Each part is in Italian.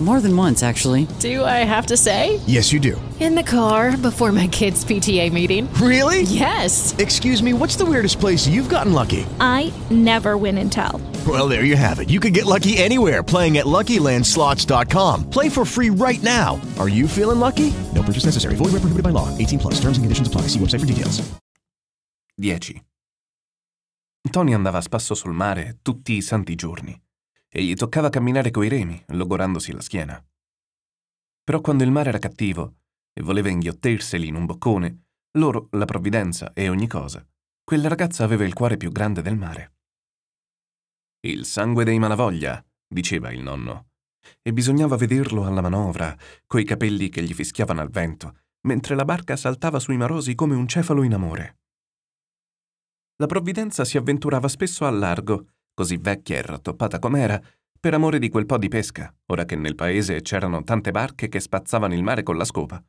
More than once, actually. Do I have to say? Yes, you do. In the car before my kids' PTA meeting. Really? Yes. Excuse me, what's the weirdest place you've gotten lucky? I never win and tell. Well, there you have it. You can get lucky anywhere playing at LuckyLandSlots.com. Play for free right now. Are you feeling lucky? No purchase necessary. Void where prohibited by law. 18 plus. Terms and conditions apply. See website for details. 10. Tony andava a spasso sul mare tutti i santi giorni e gli toccava camminare coi remi, logorandosi la schiena. Però quando il mare era cattivo e voleva inghiottirseli in un boccone, loro, la provvidenza e ogni cosa, quella ragazza aveva il cuore più grande del mare. Il sangue dei malavoglia, diceva il nonno, e bisognava vederlo alla manovra, coi capelli che gli fischiavano al vento, mentre la barca saltava sui marosi come un cefalo in amore. La provvidenza si avventurava spesso al largo, così vecchia e rattoppata com'era, per amore di quel po' di pesca, ora che nel paese c'erano tante barche che spazzavano il mare con la scopa.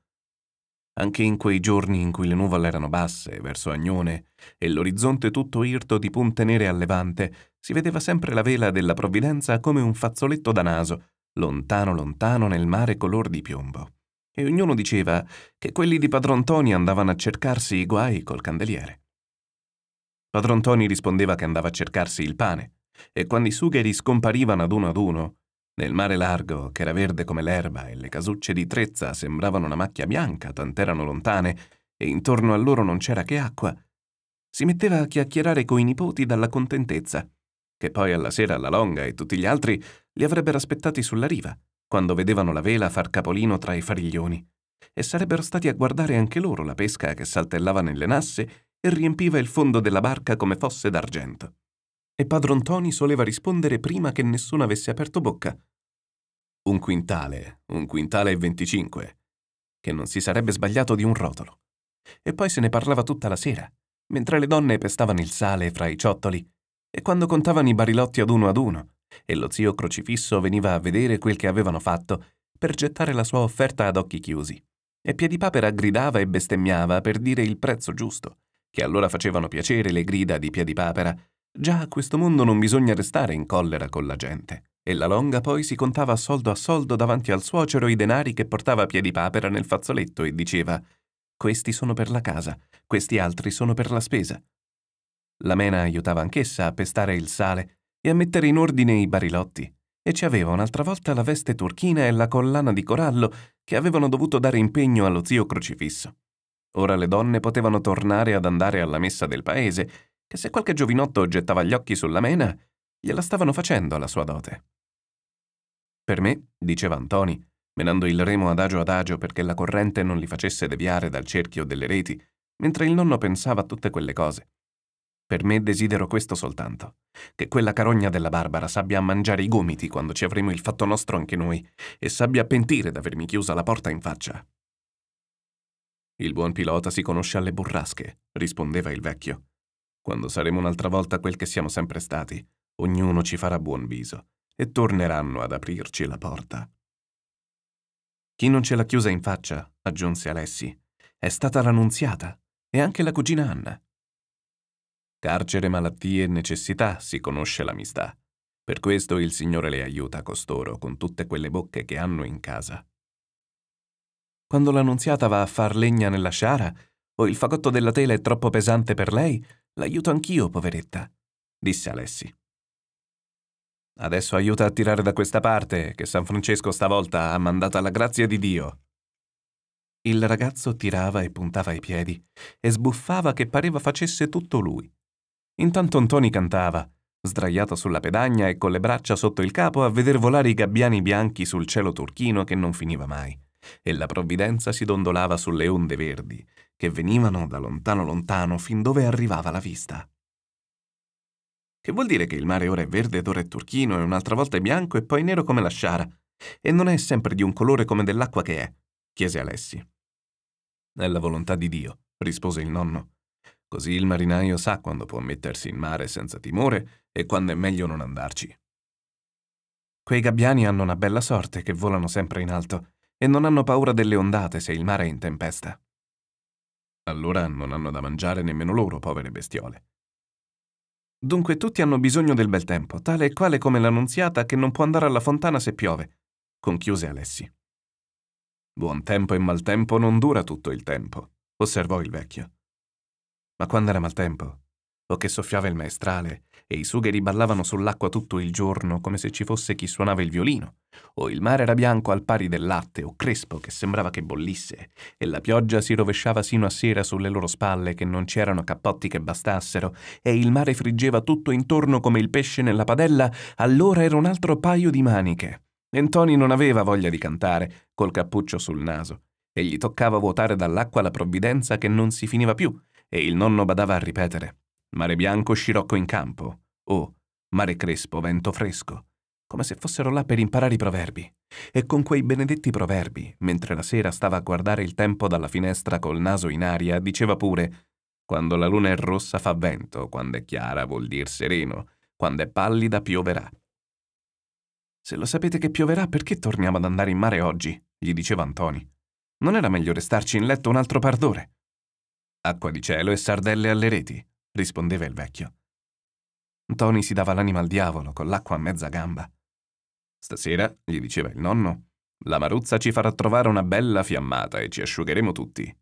Anche in quei giorni in cui le nuvole erano basse, verso Agnone, e l'orizzonte tutto irto di punte nere a levante, si vedeva sempre la vela della provvidenza come un fazzoletto da naso, lontano lontano nel mare color di piombo. E ognuno diceva che quelli di padron Toni andavano a cercarsi i guai col candeliere. Padron Toni rispondeva che andava a cercarsi il pane, e quando i sugheri scomparivano ad uno ad uno, nel mare largo, che era verde come l'erba e le casucce di trezza sembravano una macchia bianca, tant'erano lontane, e intorno a loro non c'era che acqua, si metteva a chiacchierare coi nipoti dalla contentezza, che poi alla sera la Longa e tutti gli altri li avrebbero aspettati sulla riva, quando vedevano la vela far capolino tra i fariglioni, e sarebbero stati a guardare anche loro la pesca che saltellava nelle nasse e riempiva il fondo della barca come fosse d'argento. E padron Toni soleva rispondere prima che nessuno avesse aperto bocca. Un quintale, un quintale e venticinque, che non si sarebbe sbagliato di un rotolo. E poi se ne parlava tutta la sera, mentre le donne pestavano il sale fra i ciottoli, e quando contavano i barilotti ad uno ad uno, e lo zio crocifisso veniva a vedere quel che avevano fatto per gettare la sua offerta ad occhi chiusi. E Piedipapera gridava e bestemmiava per dire il prezzo giusto, che allora facevano piacere le grida di Piedipapera. Già a questo mondo non bisogna restare in collera con la gente. E la longa poi si contava soldo a soldo davanti al suocero i denari che portava Piedipapera nel fazzoletto e diceva questi sono per la casa, questi altri sono per la spesa. La mena aiutava anch'essa a pestare il sale e a mettere in ordine i barilotti, e ci aveva un'altra volta la veste turchina e la collana di corallo che avevano dovuto dare impegno allo zio crocifisso. Ora le donne potevano tornare ad andare alla messa del paese, che se qualche giovinotto gettava gli occhi sulla mena, gliela stavano facendo alla sua dote. Per me, diceva Antoni, menando il remo adagio adagio perché la corrente non li facesse deviare dal cerchio delle reti, mentre il nonno pensava a tutte quelle cose. Per me desidero questo soltanto, che quella carogna della Barbara sappia a mangiare i gomiti quando ci avremo il fatto nostro anche noi, e sappia pentire d'avermi chiusa la porta in faccia. Il buon pilota si conosce alle burrasche, rispondeva il vecchio. Quando saremo un'altra volta quel che siamo sempre stati, ognuno ci farà buon viso e torneranno ad aprirci la porta. Chi non ce l'ha chiusa in faccia, aggiunse Alessi, è stata l'annunziata e anche la cugina Anna. Carcere, malattie e necessità si conosce l'amistà. Per questo il Signore le aiuta costoro con tutte quelle bocche che hanno in casa. Quando l'annunziata va a far legna nella sciara, o il fagotto della tela è troppo pesante per lei, l'aiuto anch'io, poveretta, disse Alessi. Adesso aiuta a tirare da questa parte, che San Francesco stavolta ha mandato alla grazia di Dio. Il ragazzo tirava e puntava i piedi e sbuffava che pareva facesse tutto lui. Intanto Ntoni cantava, sdraiato sulla pedagna e con le braccia sotto il capo a veder volare i gabbiani bianchi sul cielo turchino che non finiva mai, e la provvidenza si dondolava sulle onde verdi, che venivano da lontano lontano fin dove arrivava la vista. Che vuol dire che il mare ora è verde ed ora è turchino e un'altra volta è bianco e poi nero come la sciara, e non è sempre di un colore come dell'acqua che è? chiese Alessi. È la volontà di Dio, rispose il nonno. Così il marinaio sa quando può mettersi in mare senza timore e quando è meglio non andarci. Quei gabbiani hanno una bella sorte che volano sempre in alto e non hanno paura delle ondate se il mare è in tempesta. Allora non hanno da mangiare nemmeno loro, povere bestiole. Dunque tutti hanno bisogno del bel tempo, tale e quale come l'annunziata che non può andare alla fontana se piove, conchiuse Alessi. Buon tempo e maltempo non dura tutto il tempo, osservò il vecchio. Ma quando era maltempo, o che soffiava il maestrale e i sugheri ballavano sull'acqua tutto il giorno come se ci fosse chi suonava il violino, o il mare era bianco al pari del latte o crespo che sembrava che bollisse, e la pioggia si rovesciava sino a sera sulle loro spalle che non c'erano cappotti che bastassero, e il mare friggeva tutto intorno come il pesce nella padella, allora era un altro paio di maniche. E Tony non aveva voglia di cantare, col cappuccio sul naso, e gli toccava vuotare dall'acqua la provvidenza che non si finiva più, e il nonno badava a ripetere mare bianco scirocco in campo, o mare crespo vento fresco come se fossero là per imparare i proverbi. E con quei benedetti proverbi, mentre la sera stava a guardare il tempo dalla finestra col naso in aria, diceva pure quando la luna è rossa fa vento, quando è chiara vuol dir sereno, quando è pallida pioverà. Se lo sapete che pioverà, perché torniamo ad andare in mare oggi? gli diceva Antoni. Non era meglio restarci in letto un altro par d'ore? Acqua di cielo e sardelle alle reti, rispondeva il vecchio. Tony si dava l'anima al diavolo con l'acqua a mezza gamba. Stasera, gli diceva il nonno, la Maruzza ci farà trovare una bella fiammata e ci asciugheremo tutti.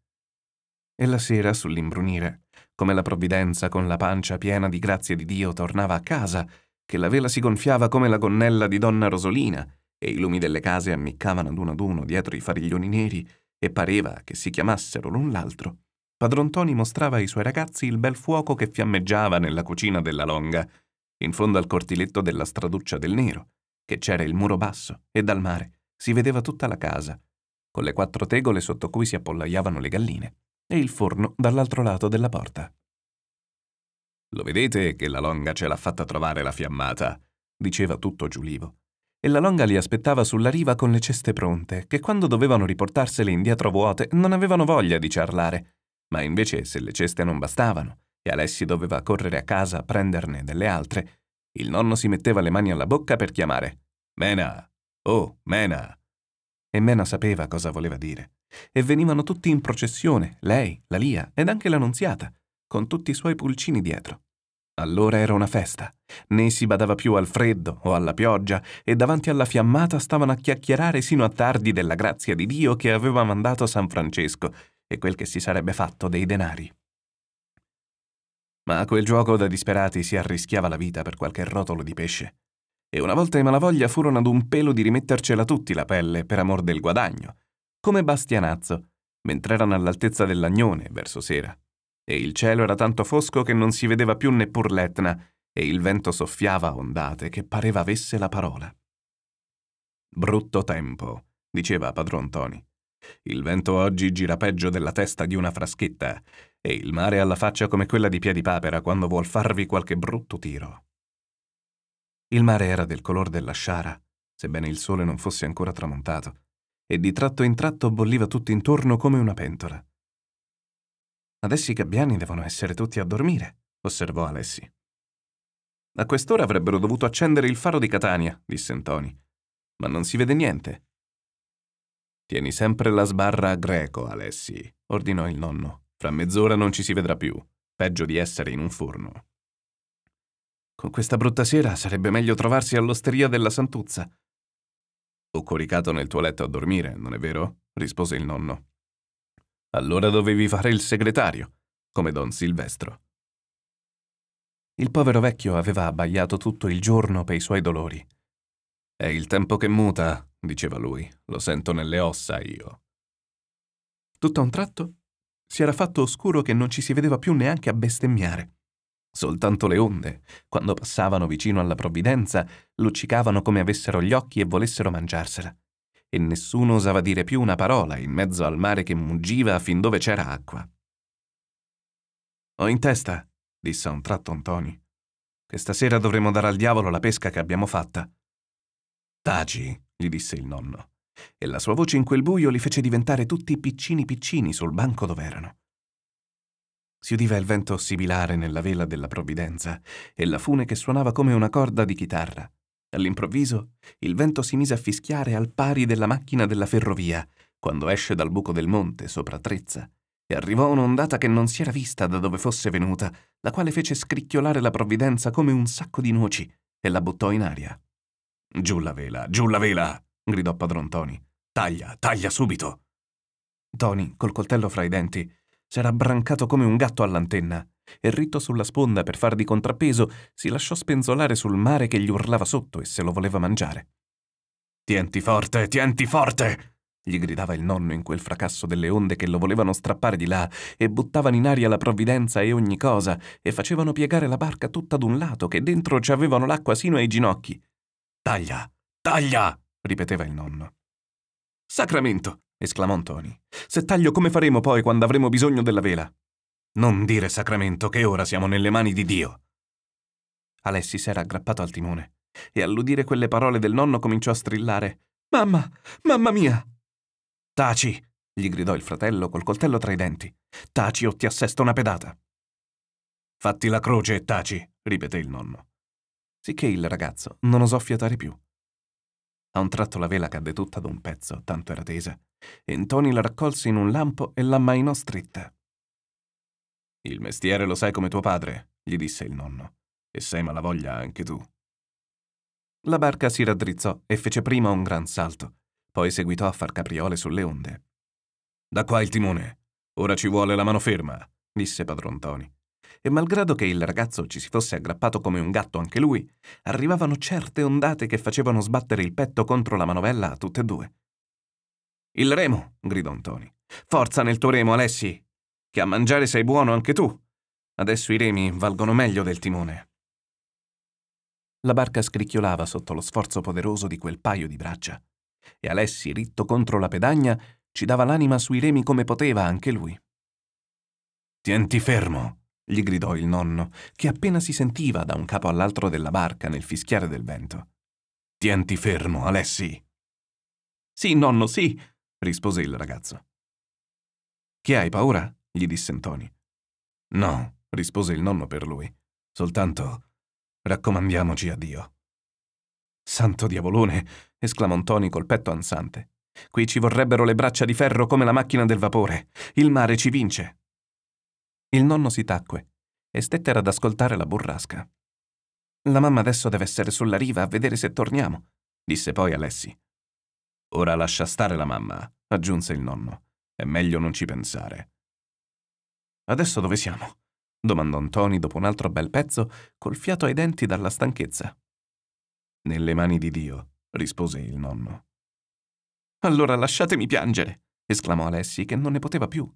E la sera, sull'imbrunire, come la provvidenza con la pancia piena di grazie di Dio tornava a casa, che la vela si gonfiava come la gonnella di donna Rosolina, e i lumi delle case ammiccavano ad uno ad uno dietro i fariglioni neri, e pareva che si chiamassero l'un l'altro, padron Toni mostrava ai suoi ragazzi il bel fuoco che fiammeggiava nella cucina della Longa, in fondo al cortiletto della straduccia del Nero, che c'era il muro basso e dal mare si vedeva tutta la casa, con le quattro tegole sotto cui si appollaiavano le galline, e il forno dall'altro lato della porta. Lo vedete che la longa ce l'ha fatta trovare la fiammata, diceva tutto Giulivo. E la longa li aspettava sulla riva con le ceste pronte, che quando dovevano riportarsele indietro vuote non avevano voglia di ciarlare. Ma invece se le ceste non bastavano e Alessi doveva correre a casa a prenderne delle altre, il nonno si metteva le mani alla bocca per chiamare Mena! Oh, Mena! E Mena sapeva cosa voleva dire. E venivano tutti in processione, lei, la Lia ed anche la Nunziata, con tutti i suoi pulcini dietro. Allora era una festa. Né si badava più al freddo o alla pioggia e davanti alla fiammata stavano a chiacchierare sino a tardi della grazia di Dio che aveva mandato San Francesco e quel che si sarebbe fatto dei denari. Ma a quel gioco da disperati si arrischiava la vita per qualche rotolo di pesce. E una volta i malavoglia furono ad un pelo di rimettercela tutti la pelle per amor del guadagno, come Bastianazzo, mentre erano all'altezza dell'Agnone verso sera. E il cielo era tanto fosco che non si vedeva più neppur l'Etna, e il vento soffiava a ondate che pareva avesse la parola. Brutto tempo, diceva padron Toni. Il vento oggi gira peggio della testa di una fraschetta e il mare ha la faccia come quella di Piedipapera quando vuol farvi qualche brutto tiro. Il mare era del color della sciara, sebbene il sole non fosse ancora tramontato, e di tratto in tratto bolliva tutto intorno come una pentola. Adesso i gabbiani devono essere tutti a dormire, osservò Alessi. A quest'ora avrebbero dovuto accendere il faro di Catania, disse Antoni, ma non si vede niente. Tieni sempre la sbarra a greco, Alessi, ordinò il nonno. Fra mezz'ora non ci si vedrà più. Peggio di essere in un forno. Con questa brutta sera sarebbe meglio trovarsi all'osteria della Santuzza. Ho coricato nel tuo letto a dormire, non è vero? rispose il nonno. Allora dovevi fare il segretario, come don Silvestro. Il povero vecchio aveva abbaiato tutto il giorno per i suoi dolori. È il tempo che muta, diceva lui, lo sento nelle ossa io. Tutto a un tratto si era fatto oscuro che non ci si vedeva più neanche a bestemmiare. Soltanto le onde, quando passavano vicino alla provvidenza, luccicavano come avessero gli occhi e volessero mangiarsela. E nessuno osava dire più una parola in mezzo al mare che muggiva fin dove c'era acqua. Ho in testa, disse a un tratto Antoni, che stasera dovremo dare al diavolo la pesca che abbiamo fatta. Taci, gli disse il nonno, e la sua voce in quel buio li fece diventare tutti piccini piccini sul banco dov'erano. Si udiva il vento sibilare nella vela della provvidenza e la fune che suonava come una corda di chitarra. All'improvviso il vento si mise a fischiare al pari della macchina della ferrovia, quando esce dal buco del monte sopra Trezza, e arrivò un'ondata che non si era vista da dove fosse venuta, la quale fece scricchiolare la provvidenza come un sacco di noci e la buttò in aria. Giù la vela, giù la vela! gridò padron Tony. Taglia, taglia subito! Tony, col coltello fra i denti, s'era abbrancato come un gatto all'antenna e ritto sulla sponda per far di contrappeso si lasciò spenzolare sul mare che gli urlava sotto e se lo voleva mangiare. Tienti forte, tienti forte! gli gridava il nonno in quel fracasso delle onde che lo volevano strappare di là e buttavano in aria la provvidenza e ogni cosa e facevano piegare la barca tutta d'un lato che dentro ci avevano l'acqua sino ai ginocchi. Taglia, taglia! ripeteva il nonno. Sacramento! esclamò Ntoni. Se taglio come faremo poi quando avremo bisogno della vela? Non dire sacramento che ora siamo nelle mani di Dio. Alessi s'era aggrappato al timone e all'udire quelle parole del nonno cominciò a strillare Mamma, mamma mia! Taci! gli gridò il fratello col coltello tra i denti. Taci o ti assesto una pedata. Fatti la croce e taci, ripeté il nonno. Sicché il ragazzo non osò fiatare più. A un tratto la vela cadde tutta d'un pezzo, tanto era tesa, e Ntoni la raccolse in un lampo e l'ammainò stritta. Il mestiere lo sai come tuo padre, gli disse il nonno, e sei malavoglia anche tu. La barca si raddrizzò e fece prima un gran salto, poi seguitò a far capriole sulle onde. Da qua il timone. Ora ci vuole la mano ferma, disse padron Toni. E malgrado che il ragazzo ci si fosse aggrappato come un gatto anche lui, arrivavano certe ondate che facevano sbattere il petto contro la manovella a tutte e due. Il remo, gridò Ntoni. Forza nel tuo remo, Alessi, che a mangiare sei buono anche tu. Adesso i remi valgono meglio del timone. La barca scricchiolava sotto lo sforzo poderoso di quel paio di braccia, e Alessi, ritto contro la pedagna, ci dava l'anima sui remi come poteva anche lui. Tienti fermo, gli gridò il nonno, che appena si sentiva da un capo all'altro della barca nel fischiare del vento. Tienti fermo, Alessi. Sì, nonno, sì, rispose il ragazzo. Che hai paura? gli disse Ntoni. No, rispose il nonno per lui. Soltanto raccomandiamoci a Dio. Santo diavolone, esclamò Ntoni col petto ansante. Qui ci vorrebbero le braccia di ferro come la macchina del vapore. Il mare ci vince. Il nonno si tacque e stettero ad ascoltare la burrasca. La mamma adesso deve essere sulla riva a vedere se torniamo, disse poi Alessi. Ora lascia stare la mamma, aggiunse il nonno. È meglio non ci pensare. Adesso dove siamo? domandò Ntoni dopo un altro bel pezzo, col fiato ai denti dalla stanchezza. Nelle mani di Dio, rispose il nonno. Allora lasciatemi piangere, esclamò Alessi, che non ne poteva più,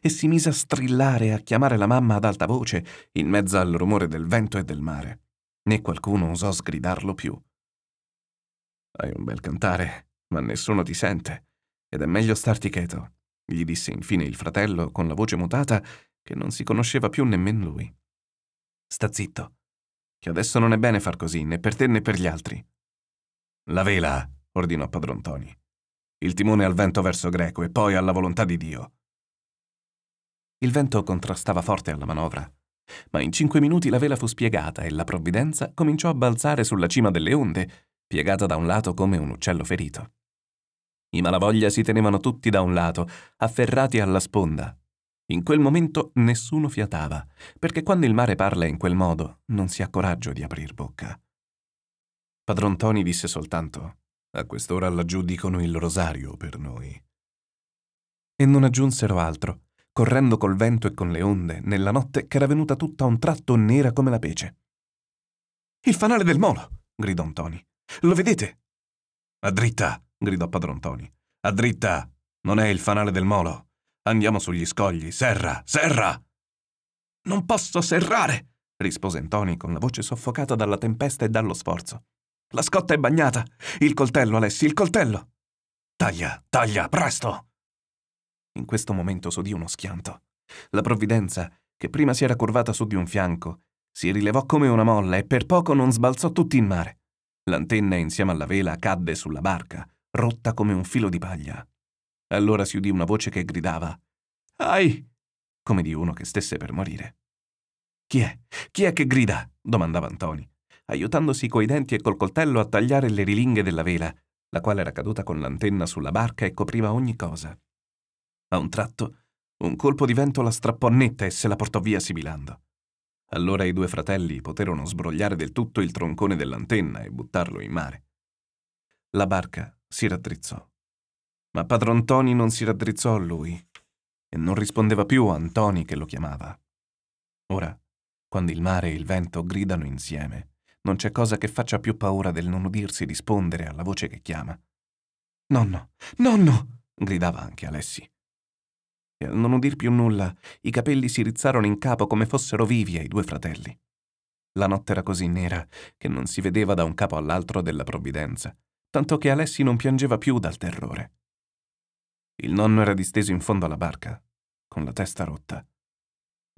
e si mise a strillare e a chiamare la mamma ad alta voce, in mezzo al rumore del vento e del mare. Né qualcuno osò sgridarlo più. Hai un bel cantare, ma nessuno ti sente, ed è meglio starti cheto, gli disse infine il fratello con la voce mutata che non si conosceva più nemmeno lui. Sta zitto, che adesso non è bene far così, né per te né per gli altri. La vela, ordinò padron Toni. Il timone al vento verso greco e poi alla volontà di Dio. Il vento contrastava forte alla manovra, ma in cinque minuti la vela fu spiegata e la provvidenza cominciò a balzare sulla cima delle onde, piegata da un lato come un uccello ferito. I malavoglia si tenevano tutti da un lato, afferrati alla sponda, in quel momento nessuno fiatava, perché quando il mare parla in quel modo non si ha coraggio di aprir bocca. Padron Toni disse soltanto: A quest'ora laggiù dicono il rosario per noi. E non aggiunsero altro, correndo col vento e con le onde, nella notte che era venuta tutta a un tratto nera come la pece. Il fanale del molo! gridò Ntoni. Lo vedete? A dritta! gridò padron Ntoni. A dritta! Non è il fanale del molo. Andiamo sugli scogli. Serra! Serra! Non posso serrare! rispose Ntoni con la voce soffocata dalla tempesta e dallo sforzo. La scotta è bagnata! Il coltello, Alessi, il coltello! Taglia, taglia, presto! In questo momento s'udì uno schianto. La provvidenza, che prima si era curvata su di un fianco, si rilevò come una molla e per poco non sbalzò tutti in mare. L'antenna insieme alla vela cadde sulla barca, rotta come un filo di paglia. Allora si udì una voce che gridava Ai! come di uno che stesse per morire. Chi è? Chi è che grida? domandava Antoni, aiutandosi coi denti e col coltello a tagliare le rilinghe della vela, la quale era caduta con l'antenna sulla barca e copriva ogni cosa. A un tratto, un colpo di vento la strappò netta e se la portò via sibilando. Allora i due fratelli poterono sbrogliare del tutto il troncone dell'antenna e buttarlo in mare. La barca si raddrizzò. Ma padron Toni non si raddrizzò a lui e non rispondeva più a Antoni che lo chiamava. Ora, quando il mare e il vento gridano insieme, non c'è cosa che faccia più paura del non udirsi rispondere alla voce che chiama. Nonno, nonno! gridava anche Alessi e al non udir più nulla, i capelli si rizzarono in capo come fossero vivi ai due fratelli. La notte era così nera che non si vedeva da un capo all'altro della provvidenza, tanto che Alessi non piangeva più dal terrore. Il nonno era disteso in fondo alla barca, con la testa rotta.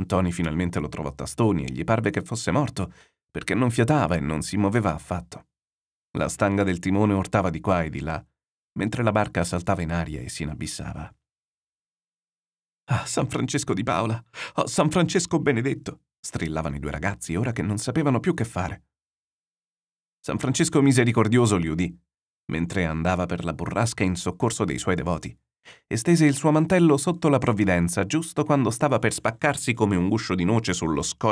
Tony finalmente lo trovò a tastoni e gli parve che fosse morto, perché non fiatava e non si muoveva affatto. La stanga del timone urtava di qua e di là, mentre la barca saltava in aria e si inabissava. Ah, San Francesco di Paola! Oh, San Francesco benedetto! strillavano i due ragazzi ora che non sapevano più che fare. San Francesco misericordioso li udì, mentre andava per la burrasca in soccorso dei suoi devoti, e stese il suo mantello sotto la provvidenza giusto quando stava per spaccarsi come un guscio di noce sullo scoglio.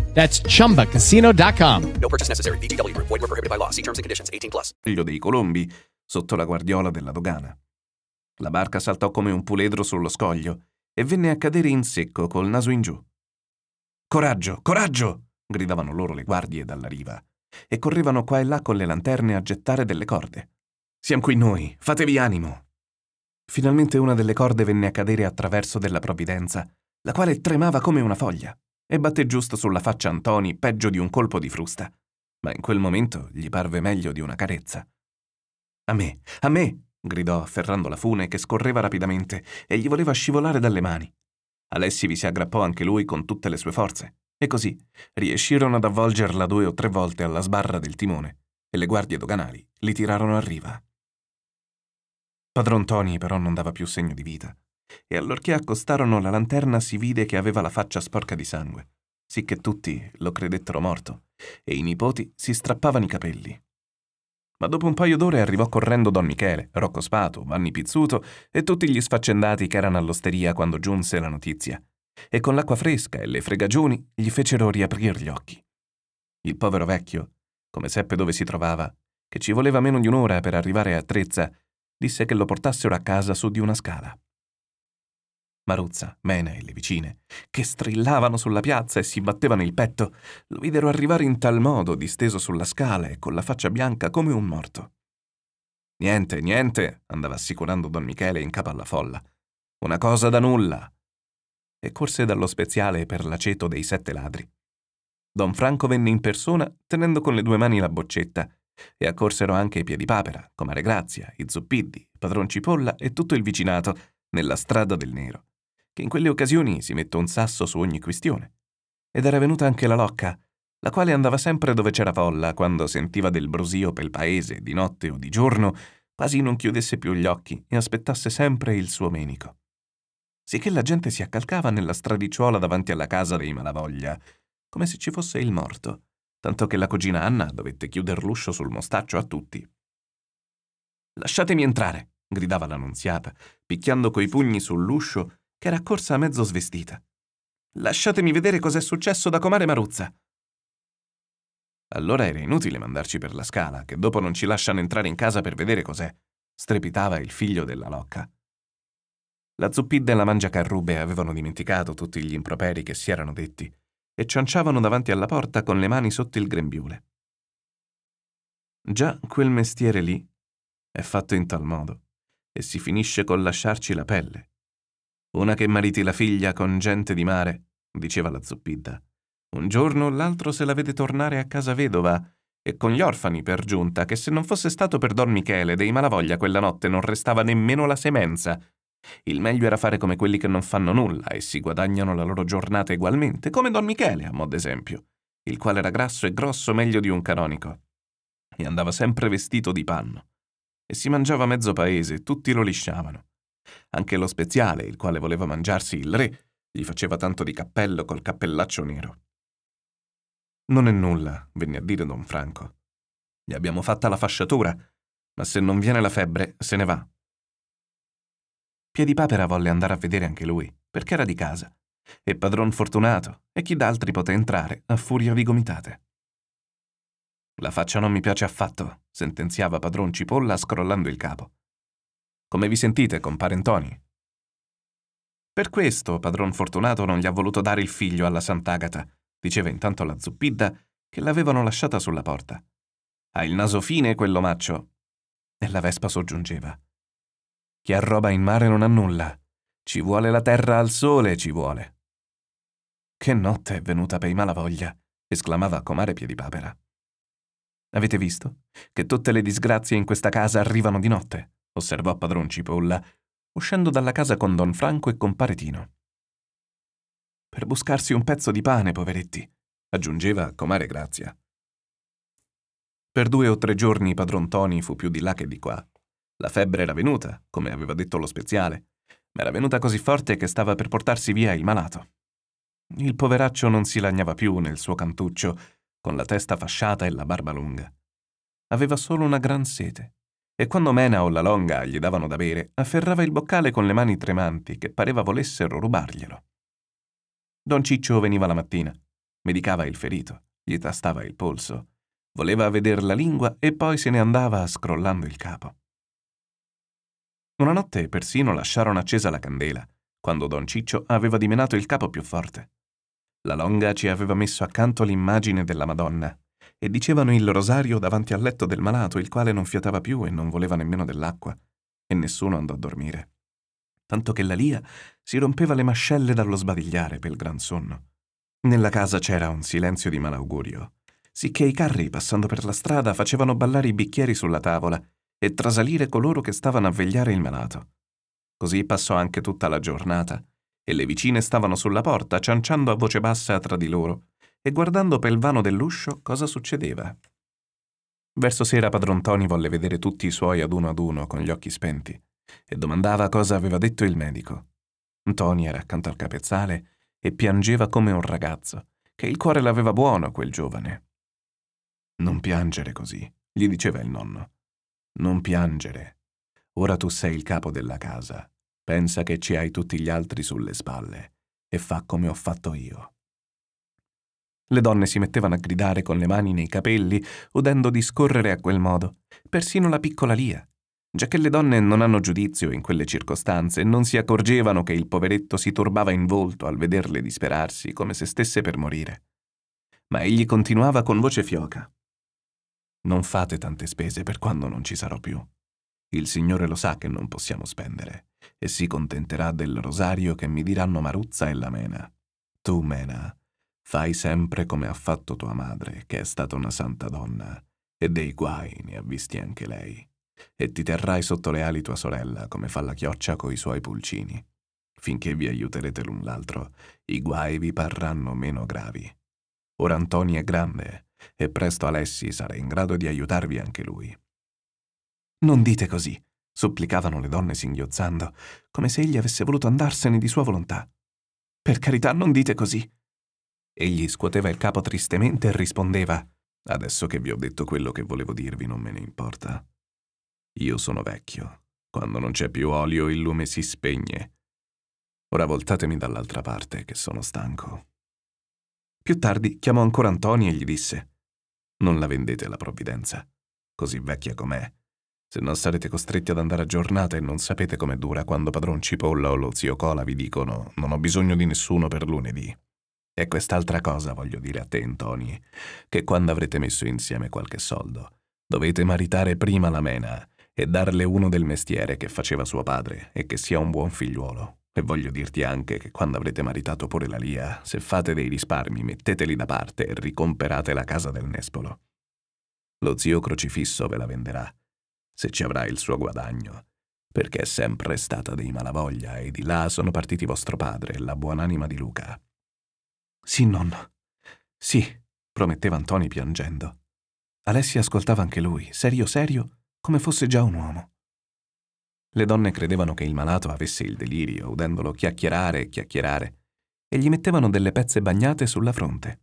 That's chumbacasino.com. No purchase necessary. VGW Group. Void were prohibited by law. See terms and conditions. 18 plus. dei colombi sotto la guardiola della dogana. La barca saltò come un puledro sullo scoglio e venne a cadere in secco col naso in giù. Coraggio, coraggio! gridavano loro le guardie dalla riva e correvano qua e là con le lanterne a gettare delle corde. Siamo qui noi, fatevi animo! Finalmente una delle corde venne a cadere attraverso della provvidenza, la quale tremava come una foglia, e batté giusto sulla faccia Antoni peggio di un colpo di frusta, ma in quel momento gli parve meglio di una carezza. A me, a me! gridò afferrando la fune che scorreva rapidamente e gli voleva scivolare dalle mani. Alessi vi si aggrappò anche lui con tutte le sue forze, e così riescirono ad avvolgerla due o tre volte alla sbarra del timone, e le guardie doganali li tirarono a riva. Padron Tony però non dava più segno di vita, e allorché accostarono la lanterna si vide che aveva la faccia sporca di sangue, sicché tutti lo credettero morto, e i nipoti si strappavano i capelli. Ma dopo un paio d'ore arrivò correndo Don Michele, Rocco Spato, Vanni Pizzuto e tutti gli sfaccendati che erano all'osteria quando giunse la notizia, e con l'acqua fresca e le fregagioni gli fecero riaprir gli occhi. Il povero vecchio, come seppe dove si trovava, che ci voleva meno di un'ora per arrivare a Trezza, disse che lo portassero a casa su di una scala. Maruzza, Mena e le vicine, che strillavano sulla piazza e si battevano il petto, lo videro arrivare in tal modo, disteso sulla scala e con la faccia bianca come un morto. Niente, niente, andava assicurando Don Michele in capo alla folla. Una cosa da nulla. E corse dallo speziale per l'aceto dei sette ladri. Don Franco venne in persona tenendo con le due mani la boccetta e accorsero anche i piedipapera, comare Grazia, i zuppiddi, padron Cipolla e tutto il vicinato nella strada del nero, che in quelle occasioni si mette un sasso su ogni questione. Ed era venuta anche la locca, la quale andava sempre dove c'era folla quando sentiva del brusio pel paese, di notte o di giorno, quasi non chiudesse più gli occhi e aspettasse sempre il suo menico. Sicché la gente si accalcava nella stradicciuola davanti alla casa dei Malavoglia, come se ci fosse il morto, tanto che la cugina Anna dovette chiudere l'uscio sul mostaccio a tutti. Lasciatemi entrare, gridava l'annunziata, picchiando coi pugni sull'uscio che era accorsa a mezzo svestita. Lasciatemi vedere cos'è successo da comare Maruzza. Allora era inutile mandarci per la scala, che dopo non ci lasciano entrare in casa per vedere cos'è, strepitava il figlio della locca. La zuppidda e la mangiacarrube avevano dimenticato tutti gli improperi che si erano detti e cianciavano davanti alla porta con le mani sotto il grembiule. Già quel mestiere lì è fatto in tal modo e si finisce col lasciarci la pelle. Una che mariti la figlia con gente di mare, diceva la zuppidda. Un giorno o l'altro se la vede tornare a casa vedova e con gli orfani per giunta, che se non fosse stato per Don Michele dei Malavoglia quella notte non restava nemmeno la semenza. Il meglio era fare come quelli che non fanno nulla e si guadagnano la loro giornata egualmente, come Don Michele, a mod esempio, il quale era grasso e grosso meglio di un canonico. E andava sempre vestito di panno. E si mangiava mezzo paese, tutti lo lisciavano. Anche lo speziale, il quale voleva mangiarsi il re, gli faceva tanto di cappello col cappellaccio nero. Non è nulla, venne a dire don Franco. Gli abbiamo fatta la fasciatura, ma se non viene la febbre, se ne va. Piedipapera volle andare a vedere anche lui, perché era di casa, e padron Fortunato, e chi d'altri poté entrare a furia di gomitate. La faccia non mi piace affatto, sentenziava padron Cipolla scrollando il capo. Come vi sentite, compare Ntoni? Per questo padron Fortunato non gli ha voluto dare il figlio alla Sant'Agata, diceva intanto la zuppidda che l'avevano lasciata sulla porta. Ha il naso fine quell'omaccio. E la Vespa soggiungeva. Chi ha roba in mare non ha nulla. Ci vuole la terra al sole, ci vuole. Che notte è venuta per i malavoglia, esclamava comare Piedipapera. Avete visto? Che tutte le disgrazie in questa casa arrivano di notte, osservò padron Cipolla, uscendo dalla casa con don Franco e compare Tino per buscarsi un pezzo di pane, poveretti, aggiungeva comare Grazia. Per due o tre giorni padron Toni fu più di là che di qua. La febbre era venuta, come aveva detto lo speziale, ma era venuta così forte che stava per portarsi via il malato. Il poveraccio non si lagnava più nel suo cantuccio, con la testa fasciata e la barba lunga. Aveva solo una gran sete, e quando Mena o la Longa gli davano da bere, afferrava il boccale con le mani tremanti che pareva volessero rubarglielo. Don Ciccio veniva la mattina, medicava il ferito, gli tastava il polso, voleva veder la lingua e poi se ne andava scrollando il capo. Una notte persino lasciarono accesa la candela, quando Don Ciccio aveva dimenato il capo più forte. La longa ci aveva messo accanto l'immagine della Madonna e dicevano il rosario davanti al letto del malato, il quale non fiatava più e non voleva nemmeno dell'acqua, e nessuno andò a dormire tanto che la Lia si rompeva le mascelle dallo sbadigliare per il gran sonno. Nella casa c'era un silenzio di malaugurio, sicché i carri, passando per la strada, facevano ballare i bicchieri sulla tavola e trasalire coloro che stavano a vegliare il malato. Così passò anche tutta la giornata, e le vicine stavano sulla porta, cianciando a voce bassa tra di loro e guardando per il vano dell'uscio cosa succedeva. Verso sera padron Toni volle vedere tutti i suoi ad uno ad uno con gli occhi spenti e domandava cosa aveva detto il medico. Tony era accanto al capezzale e piangeva come un ragazzo, che il cuore l'aveva buono quel giovane. Non piangere così, gli diceva il nonno. Non piangere. Ora tu sei il capo della casa. Pensa che ci hai tutti gli altri sulle spalle e fa come ho fatto io. Le donne si mettevano a gridare con le mani nei capelli, udendo discorrere a quel modo, persino la piccola Lia, giacché le donne non hanno giudizio in quelle circostanze non si accorgevano che il poveretto si turbava in volto al vederle disperarsi come se stesse per morire. Ma egli continuava con voce fioca. Non fate tante spese per quando non ci sarò più. Il Signore lo sa che non possiamo spendere e si contenterà del rosario che mi diranno Maruzza e la Mena. Tu, Mena, fai sempre come ha fatto tua madre, che è stata una santa donna, e dei guai ne ha visti anche lei e ti terrai sotto le ali tua sorella, come fa la chioccia coi suoi pulcini. Finché vi aiuterete l'un l'altro, i guai vi parranno meno gravi. Ora Antoni è grande, e presto Alessi sarà in grado di aiutarvi anche lui. Non dite così, supplicavano le donne singhiozzando, come se egli avesse voluto andarsene di sua volontà. Per carità, non dite così. Egli scuoteva il capo tristemente e rispondeva Adesso che vi ho detto quello che volevo dirvi non me ne importa. Io sono vecchio. Quando non c'è più olio il lume si spegne. Ora voltatemi dall'altra parte, che sono stanco. Più tardi chiamò ancora Antoni e gli disse Non la vendete la provvidenza, così vecchia com'è. Se no sarete costretti ad andare a giornata e non sapete com'è dura quando padron Cipolla o lo zio Cola vi dicono Non ho bisogno di nessuno per lunedì. E quest'altra cosa voglio dire a te, Antoni, che quando avrete messo insieme qualche soldo, dovete maritare prima la mena e darle uno del mestiere che faceva suo padre e che sia un buon figliuolo. E voglio dirti anche che quando avrete maritato pure la Lia, se fate dei risparmi, metteteli da parte e ricomperate la casa del Nespolo. Lo zio crocifisso ve la venderà, se ci avrà il suo guadagno, perché è sempre stata dei malavoglia e di là sono partiti vostro padre e la buonanima di Luca. Sì, nonno. Sì, prometteva Antoni piangendo. Alessia ascoltava anche lui, serio serio, come fosse già un uomo. Le donne credevano che il malato avesse il delirio, udendolo chiacchierare e chiacchierare, e gli mettevano delle pezze bagnate sulla fronte.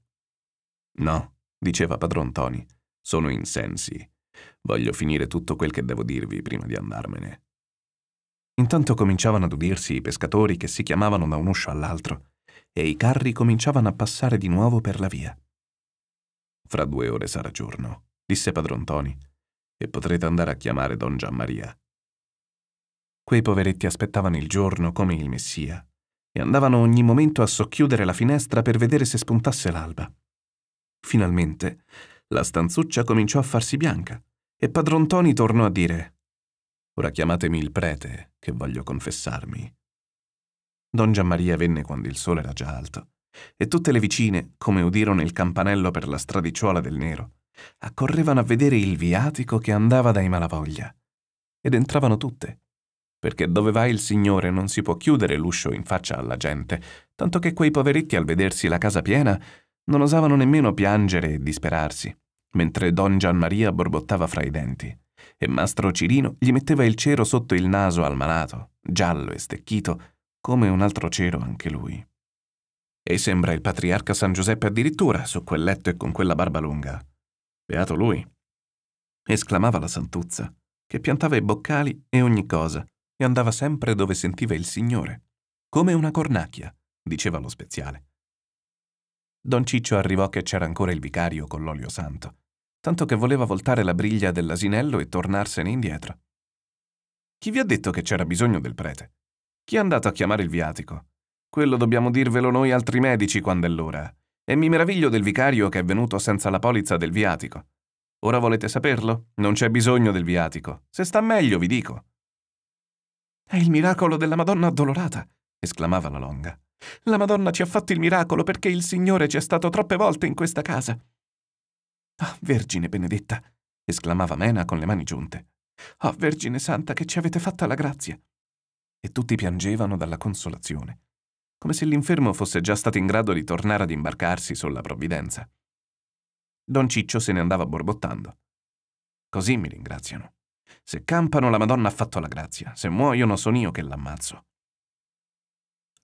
No, diceva padron Toni, sono in sensi. Voglio finire tutto quel che devo dirvi prima di andarmene. Intanto cominciavano ad udirsi i pescatori che si chiamavano da un uscio all'altro e i carri cominciavano a passare di nuovo per la via. Fra due ore sarà giorno, disse padron Toni, e potrete andare a chiamare don Giammaria. Quei poveretti aspettavano il giorno come il Messia e andavano ogni momento a socchiudere la finestra per vedere se spuntasse l'alba. Finalmente la stanzuccia cominciò a farsi bianca e padron Toni tornò a dire Ora chiamatemi il prete, che voglio confessarmi. Don Giammaria venne quando il sole era già alto, e tutte le vicine, come udirono il campanello per la stradicciuola del nero, accorrevano a vedere il viatico che andava dai malavoglia. Ed entravano tutte, perché dove va il Signore non si può chiudere l'uscio in faccia alla gente, tanto che quei poveretti al vedersi la casa piena non osavano nemmeno piangere e disperarsi, mentre Don Gianmaria borbottava fra i denti, e Mastro Cirino gli metteva il cero sotto il naso al malato, giallo e stecchito, come un altro cero anche lui. E sembra il patriarca San Giuseppe addirittura, su quel letto e con quella barba lunga. Beato lui! esclamava la santuzza, che piantava i boccali e ogni cosa, e andava sempre dove sentiva il Signore. Come una cornacchia, diceva lo speziale. Don Ciccio arrivò che c'era ancora il vicario con l'olio santo, tanto che voleva voltare la briglia dell'asinello e tornarsene indietro. Chi vi ha detto che c'era bisogno del prete? Chi è andato a chiamare il viatico? Quello dobbiamo dirvelo noi altri medici quando è l'ora. E mi meraviglio del vicario che è venuto senza la polizza del viatico. Ora volete saperlo? Non c'è bisogno del viatico. Se sta meglio, vi dico. È il miracolo della Madonna addolorata, esclamava la Longa. La Madonna ci ha fatto il miracolo perché il Signore c'è stato troppe volte in questa casa. Ah, oh, Vergine benedetta, esclamava Mena con le mani giunte. Ah, oh, Vergine Santa, che ci avete fatta la grazia e tutti piangevano dalla consolazione, come se l'infermo fosse già stato in grado di tornare ad imbarcarsi sulla provvidenza. Don Ciccio se ne andava borbottando. Così mi ringraziano. Se campano la Madonna ha fatto la grazia, se muoiono sono io che l'ammazzo.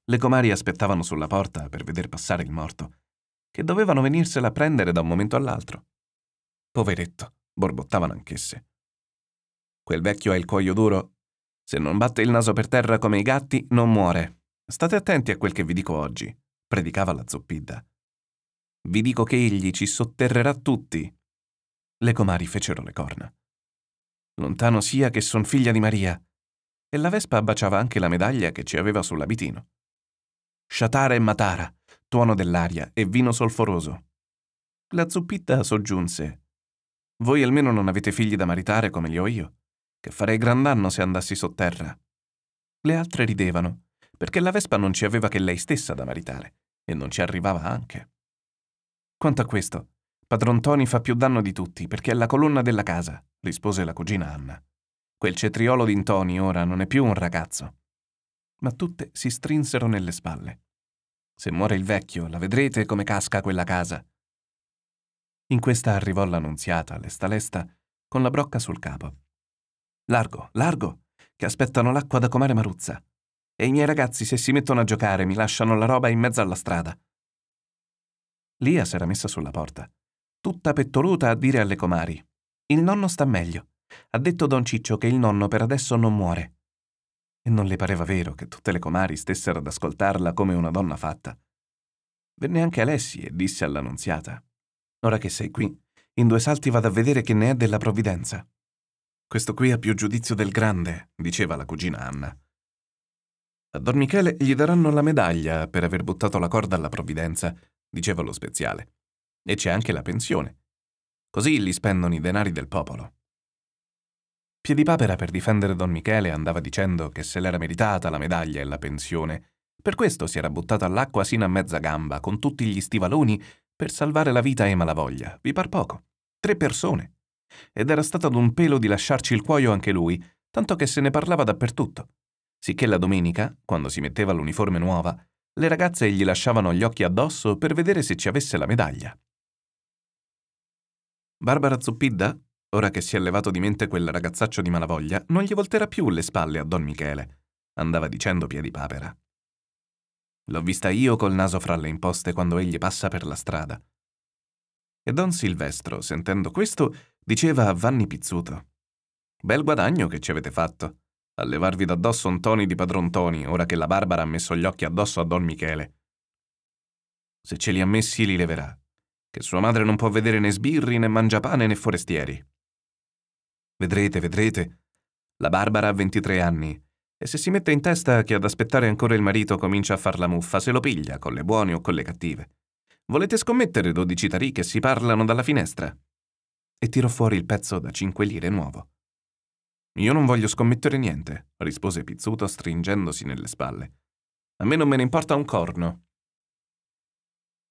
Le comari aspettavano sulla porta per veder passare il morto, che dovevano venirsela a prendere da un momento all'altro. Poveretto, borbottavano anch'esse. Quel vecchio ha il cuoio duro se non batte il naso per terra come i gatti, non muore. State attenti a quel che vi dico oggi, predicava la zoppidda. Vi dico che egli ci sotterrerà tutti. Le comari fecero le corna. Lontano sia che son figlia di Maria. E la Vespa baciava anche la medaglia che ci aveva sull'abitino. Sciatara e matara, tuono dell'aria e vino solforoso. La zuppidda soggiunse. Voi almeno non avete figli da maritare come li ho io che farei gran danno se andassi sotterra. Le altre ridevano, perché la Vespa non ci aveva che lei stessa da maritare, e non ci arrivava anche. Quanto a questo, padron Toni fa più danno di tutti, perché è la colonna della casa, rispose la cugina Anna. Quel cetriolo d'Intoni ora non è più un ragazzo. Ma tutte si strinsero nelle spalle. Se muore il vecchio, la vedrete come casca quella casa. In questa arrivò l'annunziata, lesta lesta, con la brocca sul capo. Largo, largo, che aspettano l'acqua da comare Maruzza. E i miei ragazzi, se si mettono a giocare, mi lasciano la roba in mezzo alla strada. Lia s'era messa sulla porta, tutta pettoluta a dire alle comari: Il nonno sta meglio. Ha detto don Ciccio che il nonno per adesso non muore. E non le pareva vero che tutte le comari stessero ad ascoltarla come una donna fatta. Venne anche Alessi e disse all'annunziata: Ora che sei qui, in due salti vado a vedere che ne è della provvidenza. Questo qui ha più giudizio del grande, diceva la cugina Anna. A Don Michele gli daranno la medaglia per aver buttato la corda alla provvidenza, diceva lo speziale. E c'è anche la pensione. Così li spendono i denari del popolo. Piedipapera per difendere Don Michele andava dicendo che se l'era meritata la medaglia e la pensione. Per questo si era buttato all'acqua sino a mezza gamba, con tutti gli stivaloni, per salvare la vita ai Malavoglia. Vi par poco. Tre persone. Ed era stato ad un pelo di lasciarci il cuoio anche lui, tanto che se ne parlava dappertutto. Sicché la domenica, quando si metteva l'uniforme nuova, le ragazze gli lasciavano gli occhi addosso per vedere se ci avesse la medaglia. Barbara Zuppidda, ora che si è levato di mente quel ragazzaccio di malavoglia, non gli volterà più le spalle a Don Michele, andava dicendo Piedipapera. L'ho vista io col naso fra le imposte quando egli passa per la strada. E Don Silvestro, sentendo questo, diceva a Vanni Pizzuto: Bel guadagno che ci avete fatto, a levarvi d'addosso un Toni di padron Toni, ora che la Barbara ha messo gli occhi addosso a Don Michele. Se ce li ha messi, li leverà, che sua madre non può vedere né sbirri, né mangiapane, né forestieri. Vedrete, vedrete. La Barbara ha 23 anni e se si mette in testa che ad aspettare ancora il marito comincia a far la muffa, se lo piglia, con le buone o con le cattive. Volete scommettere dodici tarì che si parlano dalla finestra? E tirò fuori il pezzo da cinque lire nuovo. Io non voglio scommettere niente, rispose Pizzuto stringendosi nelle spalle. A me non me ne importa un corno.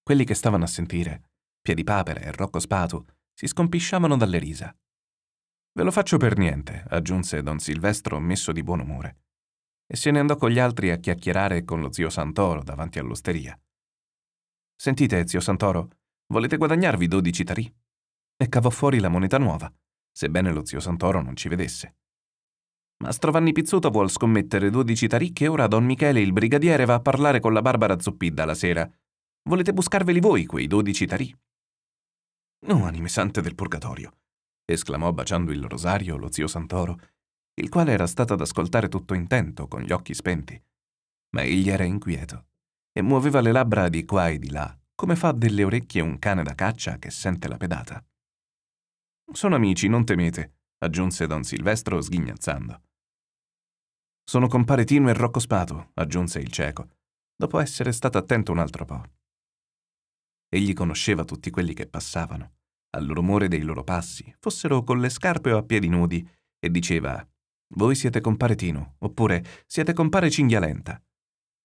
Quelli che stavano a sentire, Piedipapera e Rocco Spatu, si scompisciavano dalle risa. Ve lo faccio per niente, aggiunse don Silvestro messo di buon umore. E se ne andò con gli altri a chiacchierare con lo zio Santoro davanti all'osteria. Sentite, zio Santoro, volete guadagnarvi dodici tarì? E cavò fuori la moneta nuova, sebbene lo zio Santoro non ci vedesse. Mastro Vanni Pizzuto vuol scommettere dodici tarì che ora Don Michele il brigadiere va a parlare con la Barbara Zuppidda la sera. Volete buscarveli voi quei dodici tarì? Oh, anime sante del purgatorio, esclamò baciando il rosario lo zio Santoro, il quale era stato ad ascoltare tutto intento, con gli occhi spenti. Ma egli era inquieto e muoveva le labbra di qua e di là, come fa delle orecchie un cane da caccia che sente la pedata. Sono amici, non temete, aggiunse don Silvestro sghignazzando. Sono compare Tino e Rocco Spato, aggiunse il cieco, dopo essere stato attento un altro po'. Egli conosceva tutti quelli che passavano, al rumore dei loro passi, fossero con le scarpe o a piedi nudi, e diceva Voi siete compare Tino, oppure siete compare Cinghialenta.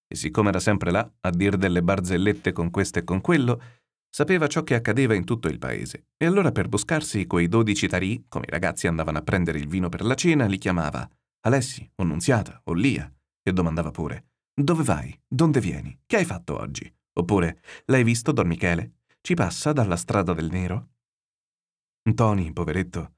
E siccome era sempre là, a dir delle barzellette con questo e con quello, sapeva ciò che accadeva in tutto il paese. E allora per buscarsi quei dodici tarì, come i ragazzi andavano a prendere il vino per la cena, li chiamava Alessi, o Nunziata, o Lia, e domandava pure Dove vai? Donde vieni? Che hai fatto oggi? Oppure L'hai visto, Don Michele? Ci passa dalla strada del nero? Tony, poveretto,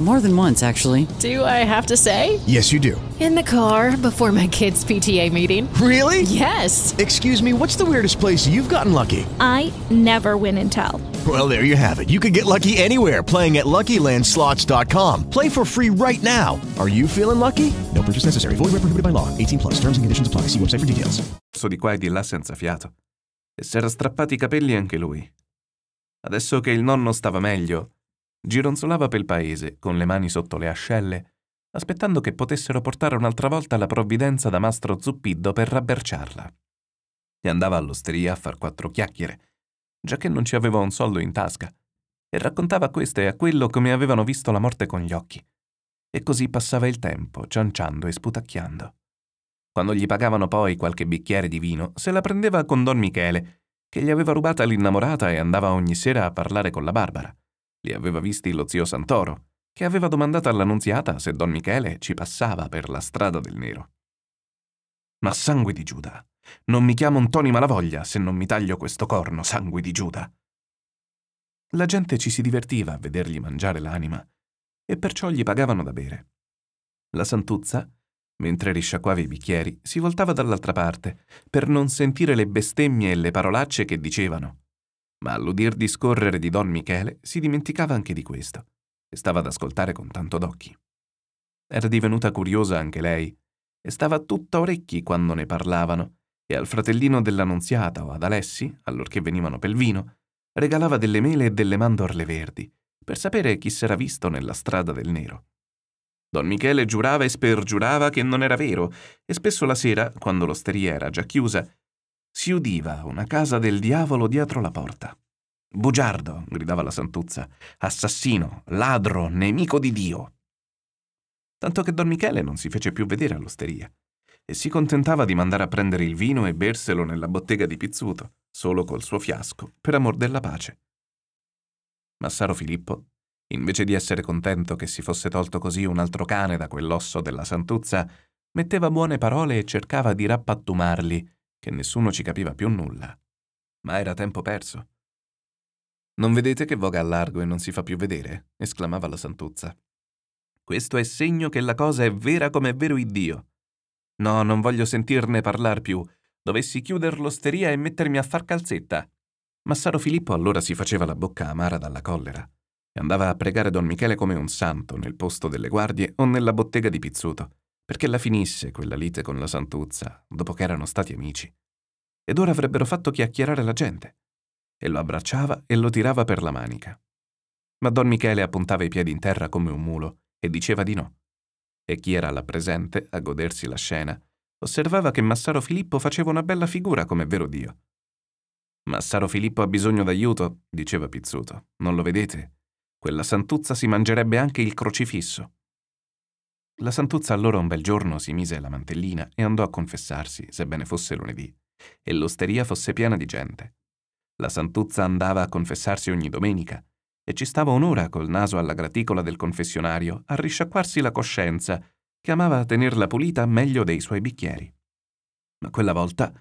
More than once, actually. Do I have to say? Yes, you do. In the car before my kids' PTA meeting. Really? Yes. Excuse me, what's the weirdest place you've gotten lucky? I never win and tell. Well, there you have it. You can get lucky anywhere playing at LuckyLandSlots.com. Play for free right now. Are you feeling lucky? No purchase necessary. Void where prohibited by law. 18 plus. Terms and conditions apply. See website for details. So di qua e di là senza fiato. E s'era strappati i capelli anche lui. Adesso che il nonno stava meglio, gironzolava pel paese, con le mani sotto le ascelle, aspettando che potessero portare un'altra volta la provvidenza da mastro Zuppiddo per rabberciarla. E andava all'osteria a far quattro chiacchiere, già che non ci aveva un soldo in tasca, e raccontava a questo e a quello come avevano visto la morte con gli occhi. E così passava il tempo, cianciando e sputacchiando. Quando gli pagavano poi qualche bicchiere di vino, se la prendeva con Don Michele, che gli aveva rubata l'innamorata e andava ogni sera a parlare con la Barbara. Li aveva visti lo zio Santoro, che aveva domandato all'annunziata se Don Michele ci passava per la strada del nero. Ma sangue di Giuda! Non mi chiamo Ntoni Malavoglia se non mi taglio questo corno, sangue di Giuda! La gente ci si divertiva a vedergli mangiare l'anima e perciò gli pagavano da bere. La Santuzza, mentre risciacquava i bicchieri, si voltava dall'altra parte per non sentire le bestemmie e le parolacce che dicevano. Ma all'udir discorrere di Don Michele si dimenticava anche di questo e stava ad ascoltare con tanto d'occhi. Era divenuta curiosa anche lei e stava tutta orecchi quando ne parlavano e al fratellino dell'annunziata o ad Alessi, allorché venivano pel vino, regalava delle mele e delle mandorle verdi per sapere chi s'era visto nella strada del nero. Don Michele giurava e spergiurava che non era vero, e spesso la sera, quando l'osteria era già chiusa, si udiva una casa del diavolo dietro la porta. Bugiardo, gridava la Santuzza, assassino, ladro, nemico di Dio. Tanto che Don Michele non si fece più vedere all'osteria e si contentava di mandare a prendere il vino e berselo nella bottega di Pizzuto, solo col suo fiasco, per amor della pace. Massaro Filippo invece di essere contento che si fosse tolto così un altro cane da quell'osso della santuzza, metteva buone parole e cercava di rappattumarli, che nessuno ci capiva più nulla. Ma era tempo perso. Non vedete che voga a largo e non si fa più vedere? esclamava la santuzza. Questo è segno che la cosa è vera come è vero Iddio. No, non voglio sentirne parlar più. Dovessi chiuder l'osteria e mettermi a far calzetta. Massaro Filippo allora si faceva la bocca amara dalla collera e andava a pregare Don Michele come un santo nel posto delle guardie o nella bottega di Pizzuto, perché la finisse quella lite con la Santuzza, dopo che erano stati amici. Ed ora avrebbero fatto chiacchierare la gente. E lo abbracciava e lo tirava per la manica. Ma Don Michele appuntava i piedi in terra come un mulo e diceva di no. E chi era là presente, a godersi la scena, osservava che Massaro Filippo faceva una bella figura come vero Dio. Massaro Filippo ha bisogno d'aiuto, diceva Pizzuto. Non lo vedete? Quella santuzza si mangerebbe anche il crocifisso. La santuzza allora un bel giorno si mise la mantellina e andò a confessarsi, sebbene fosse lunedì, e l'osteria fosse piena di gente. La santuzza andava a confessarsi ogni domenica e ci stava un'ora col naso alla graticola del confessionario a risciacquarsi la coscienza, che amava tenerla pulita meglio dei suoi bicchieri. Ma quella volta,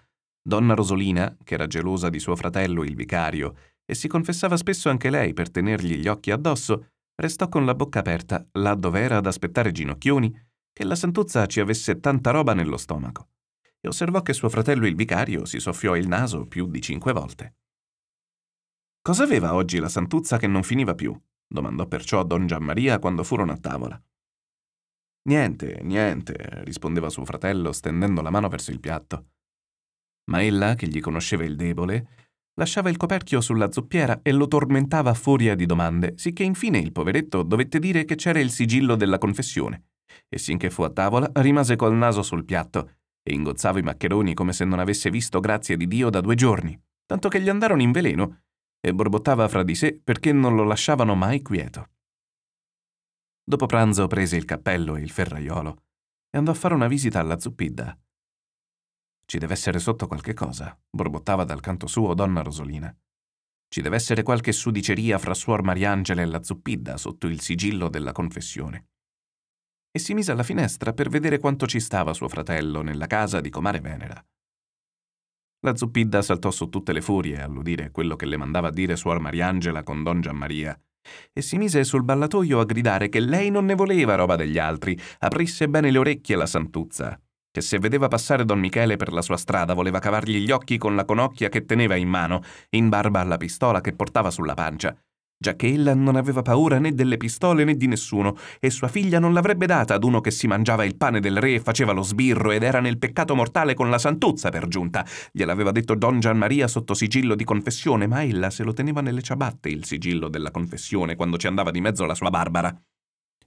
donna Rosolina, che era gelosa di suo fratello il vicario e si confessava spesso anche lei per tenergli gli occhi addosso, restò con la bocca aperta là dove era ad aspettare Ginocchioni che la Santuzza ci avesse tanta roba nello stomaco e osservò che suo fratello il vicario si soffiò il naso più di cinque volte. Cosa aveva oggi la Santuzza che non finiva più? domandò perciò a Don Giammaria quando furono a tavola. Niente, niente, rispondeva suo fratello stendendo la mano verso il piatto. Ma ella, che gli conosceva il debole, lasciava il coperchio sulla zuppiera e lo tormentava a furia di domande, sicché infine il poveretto dovette dire che c'era il sigillo della confessione. E sinché fu a tavola, rimase col naso sul piatto e ingozzava i maccheroni come se non avesse visto grazie di Dio da due giorni, tanto che gli andarono in veleno e borbottava fra di sé perché non lo lasciavano mai quieto. Dopo pranzo prese il cappello e il ferraiolo e andò a fare una visita alla zuppidda, ci deve essere sotto qualche cosa, borbottava dal canto suo donna Rosolina. Ci deve essere qualche sudiceria fra suor Mariangela e la zuppidda sotto il sigillo della confessione. E si mise alla finestra per vedere quanto ci stava suo fratello nella casa di comare Venera. La zuppidda saltò su tutte le furie all'udire quello che le mandava a dire suor Mariangela con don Giammaria e si mise sul ballatoio a gridare che lei non ne voleva roba degli altri, aprisse bene le orecchie la santuzza che se vedeva passare don Michele per la sua strada voleva cavargli gli occhi con la conocchia che teneva in mano, in barba alla pistola che portava sulla pancia, giacché ella non aveva paura né delle pistole né di nessuno, e sua figlia non l'avrebbe data ad uno che si mangiava il pane del re e faceva lo sbirro ed era nel peccato mortale con la santuzza per giunta. Gliel'aveva detto don Gianmaria sotto sigillo di confessione, ma ella se lo teneva nelle ciabatte il sigillo della confessione quando ci andava di mezzo la sua Barbara.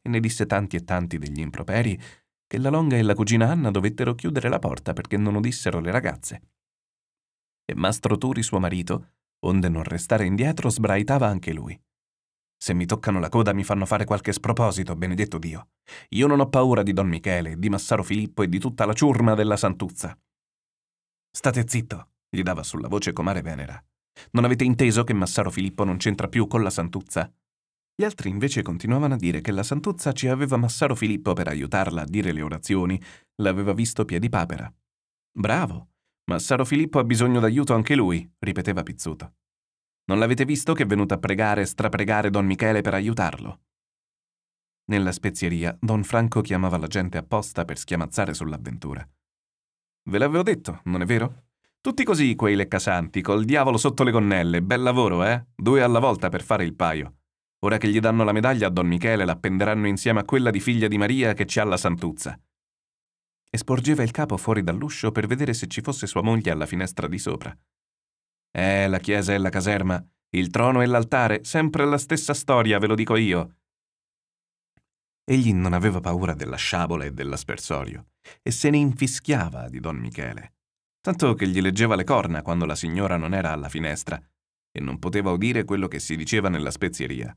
E ne disse tanti e tanti degli improperi che la Longa e la cugina Anna dovettero chiudere la porta perché non udissero le ragazze. E Mastro Turi, suo marito, onde non restare indietro, sbraitava anche lui. Se mi toccano la coda mi fanno fare qualche sproposito, benedetto Dio. Io non ho paura di Don Michele, di Massaro Filippo e di tutta la ciurma della Santuzza. State zitto, gli dava sulla voce comare Venera. Non avete inteso che Massaro Filippo non c'entra più con la Santuzza? Gli altri invece continuavano a dire che la Santuzza ci aveva Massaro Filippo per aiutarla a dire le orazioni, l'aveva visto piedipapera. Bravo, Massaro Filippo ha bisogno d'aiuto anche lui, ripeteva Pizzuto. Non l'avete visto che è venuto a pregare e strapregare Don Michele per aiutarlo? Nella spezieria, Don Franco chiamava la gente apposta per schiamazzare sull'avventura. Ve l'avevo detto, non è vero? Tutti così quei leccasanti, col diavolo sotto le gonnelle, bel lavoro, eh? Due alla volta per fare il paio. Ora che gli danno la medaglia a Don Michele, l'appenderanno insieme a quella di figlia di Maria che ci ha la santuzza. E sporgeva il capo fuori dall'uscio per vedere se ci fosse sua moglie alla finestra di sopra. Eh, la chiesa e la caserma, il trono e l'altare, sempre la stessa storia, ve lo dico io. Egli non aveva paura della sciabola e dell'aspersorio e se ne infischiava di Don Michele, tanto che gli leggeva le corna quando la signora non era alla finestra e non poteva udire quello che si diceva nella spezieria.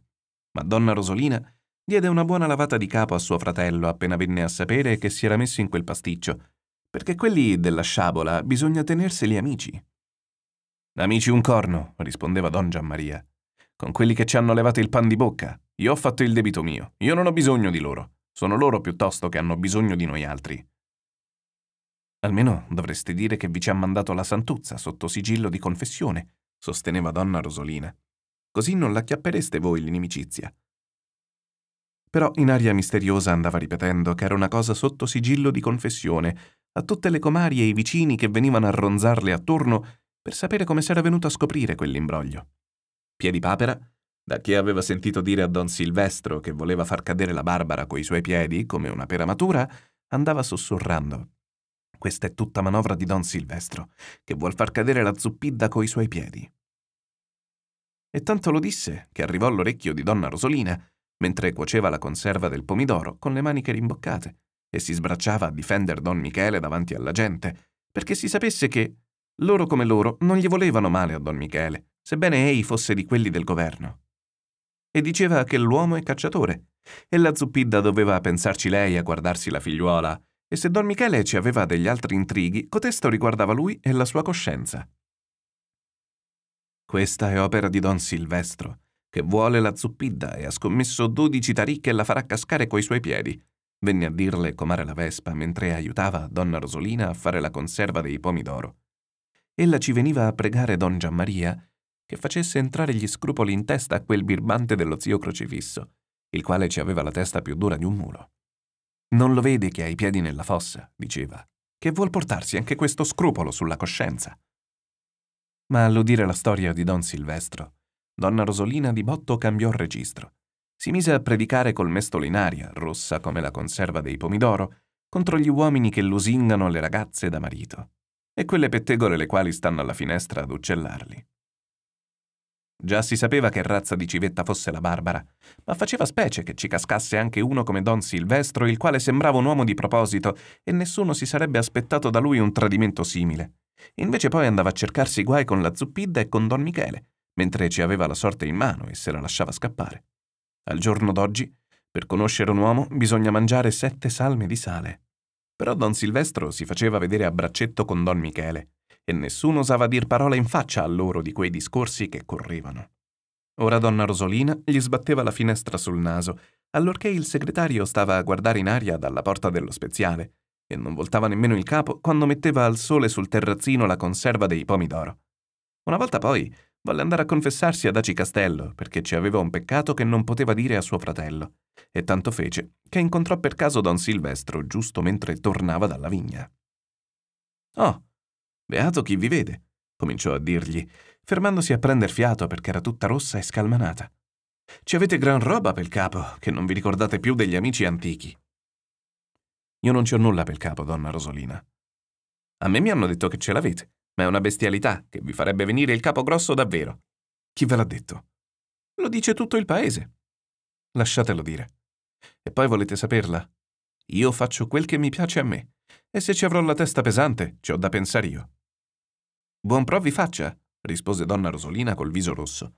Ma donna Rosolina diede una buona lavata di capo a suo fratello appena venne a sapere che si era messo in quel pasticcio, perché quelli della sciabola bisogna tenerseli amici. Amici un corno, rispondeva don Giammaria. Con quelli che ci hanno levato il pan di bocca. Io ho fatto il debito mio. Io non ho bisogno di loro. Sono loro piuttosto che hanno bisogno di noi altri. Almeno dovreste dire che vi ci ha mandato la santuzza sotto sigillo di confessione, sosteneva donna Rosolina. Così non l'acchiappereste voi l'inimicizia. Però in aria misteriosa andava ripetendo che era una cosa sotto sigillo di confessione a tutte le comari e i vicini che venivano a ronzarle attorno per sapere come s'era venuto a scoprire quell'imbroglio. Piedipapera, da chi aveva sentito dire a don Silvestro che voleva far cadere la Barbara coi suoi piedi come una pera matura, andava sussurrando. Questa è tutta manovra di don Silvestro, che vuol far cadere la zuppidda coi suoi piedi. E tanto lo disse che arrivò all'orecchio di donna Rosolina, mentre cuoceva la conserva del pomidoro con le maniche rimboccate, e si sbracciava a difendere don Michele davanti alla gente, perché si sapesse che loro come loro non gli volevano male a Don Michele, sebbene ei fosse di quelli del governo. E diceva che l'uomo è cacciatore, e la zuppidda doveva pensarci lei a guardarsi la figliuola, e se Don Michele ci aveva degli altri intrighi, cotesto riguardava lui e la sua coscienza. Questa è opera di Don Silvestro, che vuole la zuppidda e ha scommesso dodici taricche e la farà cascare coi suoi piedi, venne a dirle comare la Vespa mentre aiutava donna Rosolina a fare la conserva dei pomidoro ella ci veniva a pregare don Giammaria che facesse entrare gli scrupoli in testa a quel birbante dello zio crocifisso, il quale ci aveva la testa più dura di un mulo. Non lo vede che ha i piedi nella fossa, diceva, che vuol portarsi anche questo scrupolo sulla coscienza. Ma all'udire la storia di don Silvestro, donna Rosolina di botto cambiò registro. Si mise a predicare col mestolo in aria, rossa come la conserva dei pomidoro, contro gli uomini che lusingano le ragazze da marito e quelle pettegole le quali stanno alla finestra ad uccellarli. Già si sapeva che razza di civetta fosse la Barbara, ma faceva specie che ci cascasse anche uno come Don Silvestro, il quale sembrava un uomo di proposito, e nessuno si sarebbe aspettato da lui un tradimento simile. Invece poi andava a cercarsi guai con la Zuppidda e con Don Michele, mentre ci aveva la sorte in mano e se la lasciava scappare. Al giorno d'oggi, per conoscere un uomo bisogna mangiare sette salme di sale. Però Don Silvestro si faceva vedere a braccetto con Don Michele e nessuno osava dir parola in faccia a loro di quei discorsi che correvano. Ora donna Rosolina gli sbatteva la finestra sul naso, allorché il segretario stava a guardare in aria dalla porta dello speziale e non voltava nemmeno il capo quando metteva al sole sul terrazzino la conserva dei pomidoro. Una volta poi volle andare a confessarsi ad Aci Castello perché ci aveva un peccato che non poteva dire a suo fratello e tanto fece che incontrò per caso don Silvestro giusto mentre tornava dalla vigna. Oh, beato chi vi vede, cominciò a dirgli, fermandosi a prender fiato perché era tutta rossa e scalmanata. Ci avete gran roba pel capo, che non vi ricordate più degli amici antichi. Io non ci ho nulla pel capo, donna Rosolina. A me mi hanno detto che ce l'avete, ma è una bestialità che vi farebbe venire il capo grosso davvero. Chi ve l'ha detto? Lo dice tutto il paese. Lasciatelo dire. E poi volete saperla? Io faccio quel che mi piace a me, e se ci avrò la testa pesante, ci ho da pensare io. Buon pro vi faccia, rispose donna Rosolina col viso rosso.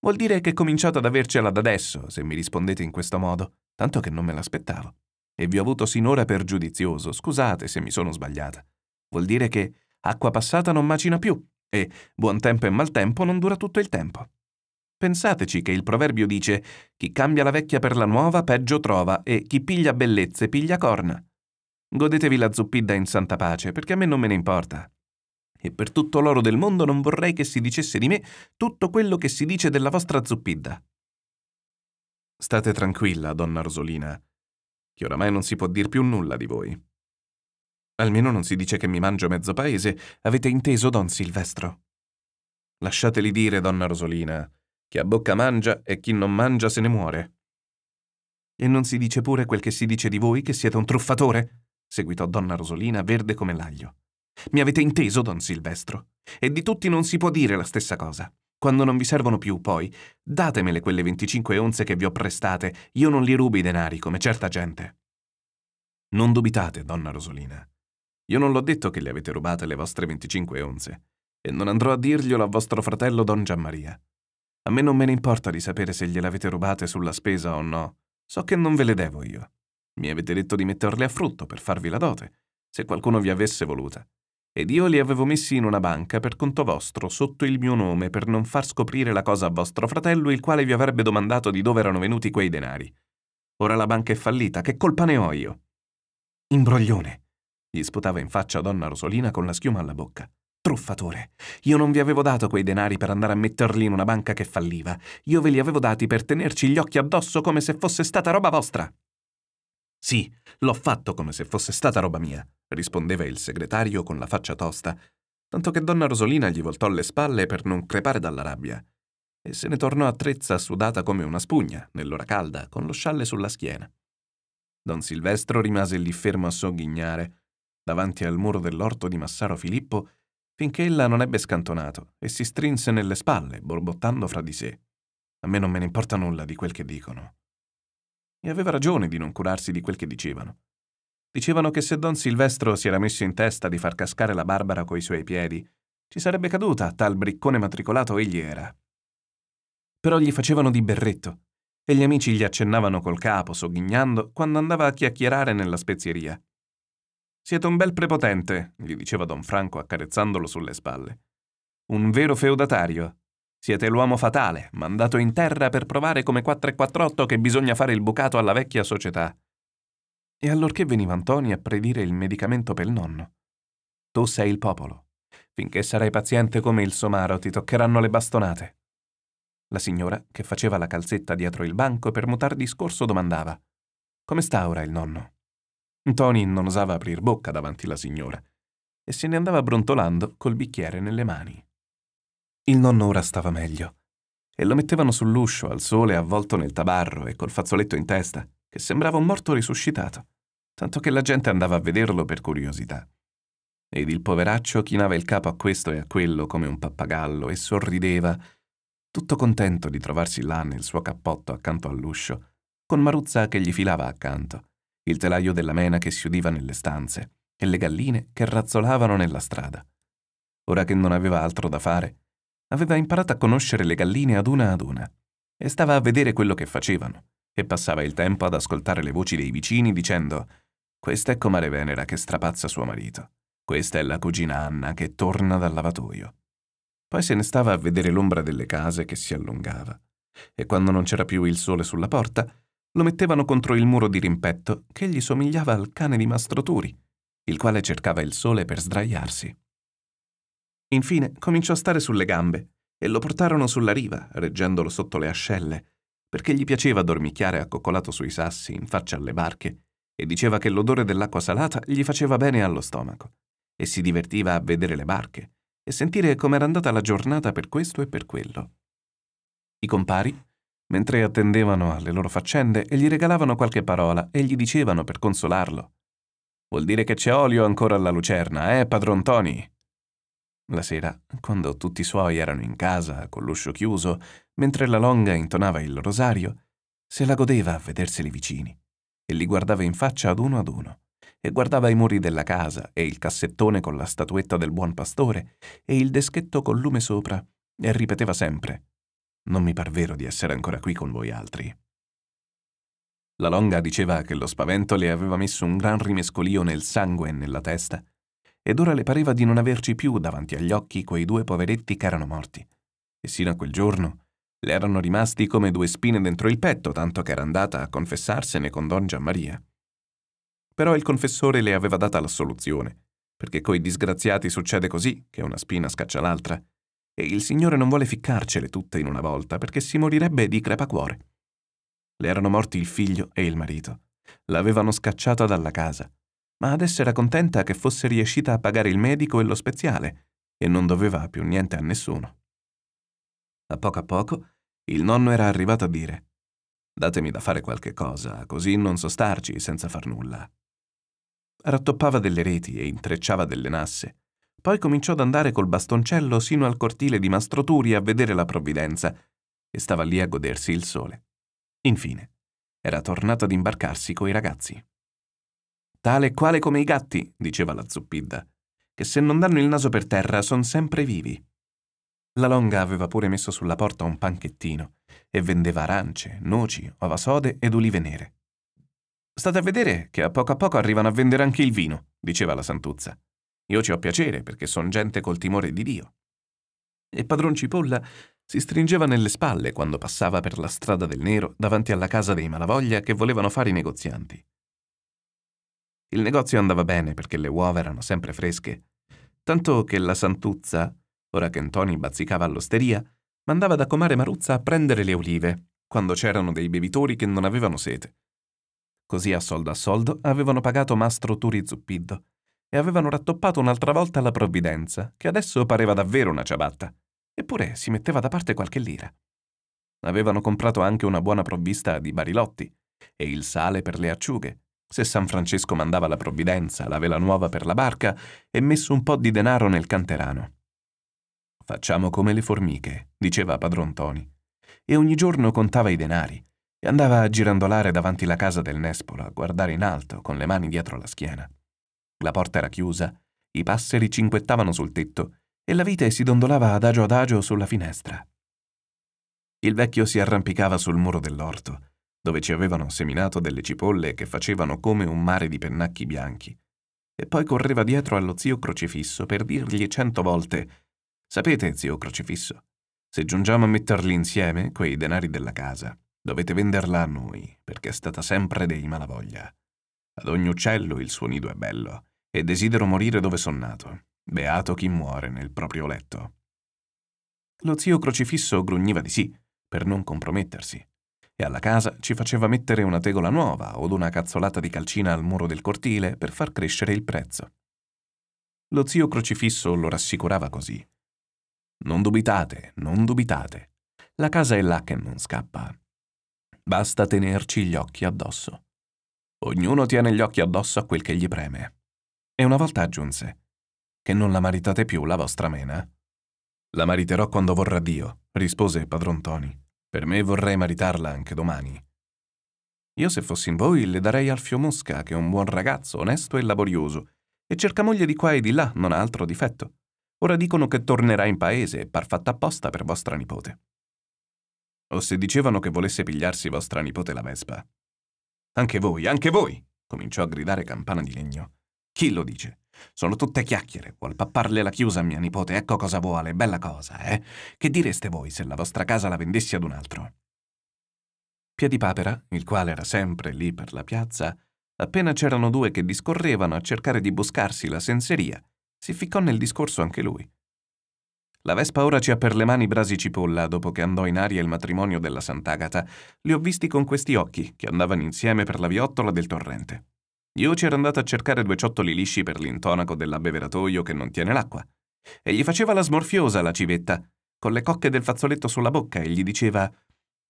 Vuol dire che cominciate ad avercela da adesso, se mi rispondete in questo modo, tanto che non me l'aspettavo. E vi ho avuto sinora per giudizioso, scusate se mi sono sbagliata. Vuol dire che acqua passata non macina più e buon tempo e maltempo non dura tutto il tempo. Pensateci che il proverbio dice chi cambia la vecchia per la nuova peggio trova e chi piglia bellezze piglia corna. Godetevi la zuppidda in santa pace, perché a me non me ne importa e per tutto l'oro del mondo non vorrei che si dicesse di me tutto quello che si dice della vostra zuppidda. State tranquilla, donna Rosolina, che oramai non si può dir più nulla di voi. Almeno non si dice che mi mangio mezzo paese, avete inteso, don Silvestro? Lasciateli dire, donna Rosolina, che a bocca mangia e chi non mangia se ne muore. E non si dice pure quel che si dice di voi, che siete un truffatore? seguitò donna Rosolina, verde come l'aglio. Mi avete inteso, don Silvestro? E di tutti non si può dire la stessa cosa. Quando non vi servono più, poi, datemele quelle 25 onze che vi ho prestate, io non li rubo i denari come certa gente. Non dubitate, donna Rosolina. Io non l'ho detto che le avete rubate le vostre 25 onze, e non andrò a dirglielo a vostro fratello don Gianmaria. A me non me ne importa di sapere se gliel'avete rubate sulla spesa o no. So che non ve le devo io. Mi avete detto di metterle a frutto per farvi la dote, se qualcuno vi avesse voluta ed io li avevo messi in una banca per conto vostro sotto il mio nome per non far scoprire la cosa a vostro fratello, il quale vi avrebbe domandato di dove erano venuti quei denari. Ora la banca è fallita, che colpa ne ho io? Imbroglione, gli sputava in faccia donna Rosolina con la schiuma alla bocca. Truffatore, io non vi avevo dato quei denari per andare a metterli in una banca che falliva, io ve li avevo dati per tenerci gli occhi addosso come se fosse stata roba vostra. Sì, l'ho fatto come se fosse stata roba mia, rispondeva il segretario con la faccia tosta, tanto che donna Rosolina gli voltò le spalle per non crepare dalla rabbia, e se ne tornò a Trezza sudata come una spugna, nell'ora calda, con lo scialle sulla schiena. Don Silvestro rimase lì fermo a sogghignare, davanti al muro dell'orto di Massaro Filippo, finché ella non ebbe scantonato e si strinse nelle spalle, borbottando fra di sé. A me non me ne importa nulla di quel che dicono. E aveva ragione di non curarsi di quel che dicevano. Dicevano che se don Silvestro si era messo in testa di far cascare la Barbara coi suoi piedi, ci sarebbe caduta tal briccone matricolato egli era. Però gli facevano di berretto, e gli amici gli accennavano col capo, sogghignando, quando andava a chiacchierare nella spezieria. Siete un bel prepotente, gli diceva don Franco accarezzandolo sulle spalle. Un vero feudatario, siete l'uomo fatale, mandato in terra per provare come 448 che bisogna fare il bucato alla vecchia società. E allorché veniva Antoni a predire il medicamento per il nonno. Tu sei il popolo. Finché sarai paziente come il somaro ti toccheranno le bastonate. La signora, che faceva la calzetta dietro il banco per mutar discorso, domandava: Come sta ora il nonno? Tony non osava aprir bocca davanti alla signora e se ne andava brontolando col bicchiere nelle mani. Il nonno ora stava meglio e lo mettevano sull'uscio al sole avvolto nel tabarro e col fazzoletto in testa, che sembrava un morto risuscitato, tanto che la gente andava a vederlo per curiosità. Ed il poveraccio chinava il capo a questo e a quello come un pappagallo e sorrideva, tutto contento di trovarsi là nel suo cappotto accanto all'uscio, con Maruzza che gli filava accanto, il telaio della mena che si udiva nelle stanze e le galline che razzolavano nella strada. Ora che non aveva altro da fare, aveva imparato a conoscere le galline ad una ad una e stava a vedere quello che facevano e passava il tempo ad ascoltare le voci dei vicini dicendo questa è comare Venera che strapazza suo marito, questa è la cugina Anna che torna dal lavatoio. Poi se ne stava a vedere l'ombra delle case che si allungava e quando non c'era più il sole sulla porta lo mettevano contro il muro di rimpetto che gli somigliava al cane di Mastro Turi, il quale cercava il sole per sdraiarsi. Infine cominciò a stare sulle gambe e lo portarono sulla riva, reggendolo sotto le ascelle, perché gli piaceva dormicchiare accoccolato sui sassi in faccia alle barche e diceva che l'odore dell'acqua salata gli faceva bene allo stomaco e si divertiva a vedere le barche e sentire com'era andata la giornata per questo e per quello. I compari, mentre attendevano alle loro faccende, gli regalavano qualche parola e gli dicevano per consolarlo. Vuol dire che c'è olio ancora alla lucerna, eh, padron Tony? La sera, quando tutti i suoi erano in casa, con l'uscio chiuso, mentre la longa intonava il rosario, se la godeva a vederseli vicini e li guardava in faccia ad uno ad uno e guardava i muri della casa e il cassettone con la statuetta del buon pastore e il deschetto col lume sopra e ripeteva sempre non mi par vero di essere ancora qui con voi altri. La longa diceva che lo spavento le aveva messo un gran rimescolio nel sangue e nella testa, ed ora le pareva di non averci più davanti agli occhi quei due poveretti che erano morti, e sino a quel giorno le erano rimasti come due spine dentro il petto, tanto che era andata a confessarsene con Don Giammaria. Però il confessore le aveva data la soluzione, perché coi disgraziati succede così, che una spina scaccia l'altra, e il Signore non vuole ficcarcele tutte in una volta, perché si morirebbe di crepacuore. Le erano morti il figlio e il marito. L'avevano scacciata dalla casa, ma adesso era contenta che fosse riuscita a pagare il medico e lo speziale, e non doveva più niente a nessuno. A poco a poco il nonno era arrivato a dire Datemi da fare qualche cosa, così non so starci senza far nulla. Rattoppava delle reti e intrecciava delle nasse. Poi cominciò ad andare col bastoncello sino al cortile di Mastro Turi a vedere la provvidenza e stava lì a godersi il sole. Infine, era tornato ad imbarcarsi coi ragazzi. Tale e quale come i gatti, diceva la zuppidda, che se non danno il naso per terra son sempre vivi. La longa aveva pure messo sulla porta un panchettino e vendeva arance, noci, ova sode ed olive nere. State a vedere che a poco a poco arrivano a vendere anche il vino, diceva la santuzza. Io ci ho piacere perché son gente col timore di Dio. E padron Cipolla si stringeva nelle spalle quando passava per la strada del nero davanti alla casa dei malavoglia che volevano fare i negozianti. Il negozio andava bene perché le uova erano sempre fresche, tanto che la santuzza, ora che Ntoni bazzicava all'osteria, mandava da comare Maruzza a prendere le olive, quando c'erano dei bevitori che non avevano sete. Così a soldo a soldo avevano pagato mastro Turi Zuppiddo e avevano rattoppato un'altra volta la provvidenza, che adesso pareva davvero una ciabatta, eppure si metteva da parte qualche lira. Avevano comprato anche una buona provvista di barilotti e il sale per le acciughe, se San Francesco mandava la provvidenza, la vela nuova per la barca e messo un po' di denaro nel canterano. Facciamo come le formiche, diceva padron Toni, e ogni giorno contava i denari e andava a girandolare davanti la casa del Nespolo a guardare in alto con le mani dietro la schiena. La porta era chiusa, i passeri cinquettavano sul tetto e la vite si dondolava adagio adagio sulla finestra. Il vecchio si arrampicava sul muro dell'orto, dove ci avevano seminato delle cipolle che facevano come un mare di pennacchi bianchi, e poi correva dietro allo zio crocifisso per dirgli cento volte Sapete, zio Crocifisso, se giungiamo a metterli insieme, quei denari della casa, dovete venderla a noi, perché è stata sempre dei malavoglia. Ad ogni uccello il suo nido è bello, e desidero morire dove son nato. Beato chi muore nel proprio letto. Lo zio Crocifisso grugniva di sì, per non compromettersi, e alla casa ci faceva mettere una tegola nuova o una cazzolata di calcina al muro del cortile per far crescere il prezzo. Lo zio Crocifisso lo rassicurava così non dubitate, non dubitate. La casa è là che non scappa. Basta tenerci gli occhi addosso. Ognuno tiene gli occhi addosso a quel che gli preme. E una volta aggiunse, che non la maritate più la vostra mena? La mariterò quando vorrà Dio, rispose padron Toni. Per me vorrei maritarla anche domani. Io se fossi in voi le darei Alfio Mosca, che è un buon ragazzo, onesto e laborioso, e cerca moglie di qua e di là, non ha altro difetto. Ora dicono che tornerà in paese e par fatta apposta per vostra nipote. O se dicevano che volesse pigliarsi vostra nipote la Vespa. Anche voi, anche voi! cominciò a gridare Campana di Legno. Chi lo dice? Sono tutte chiacchiere. Vuol papparle la chiusa a mia nipote, ecco cosa vuole, bella cosa, eh? Che direste voi se la vostra casa la vendessi ad un altro? Piedipapera, il quale era sempre lì per la piazza, appena c'erano due che discorrevano a cercare di buscarsi la senseria, si ficcò nel discorso anche lui. La Vespa ora ci ha per le mani Brasi Cipolla dopo che andò in aria il matrimonio della Sant'Agata. Li ho visti con questi occhi, che andavano insieme per la viottola del torrente. Io ci ero andato a cercare due ciottoli lisci per l'intonaco dell'abbeveratoio che non tiene l'acqua. E gli faceva la smorfiosa la civetta, con le cocche del fazzoletto sulla bocca, e gli diceva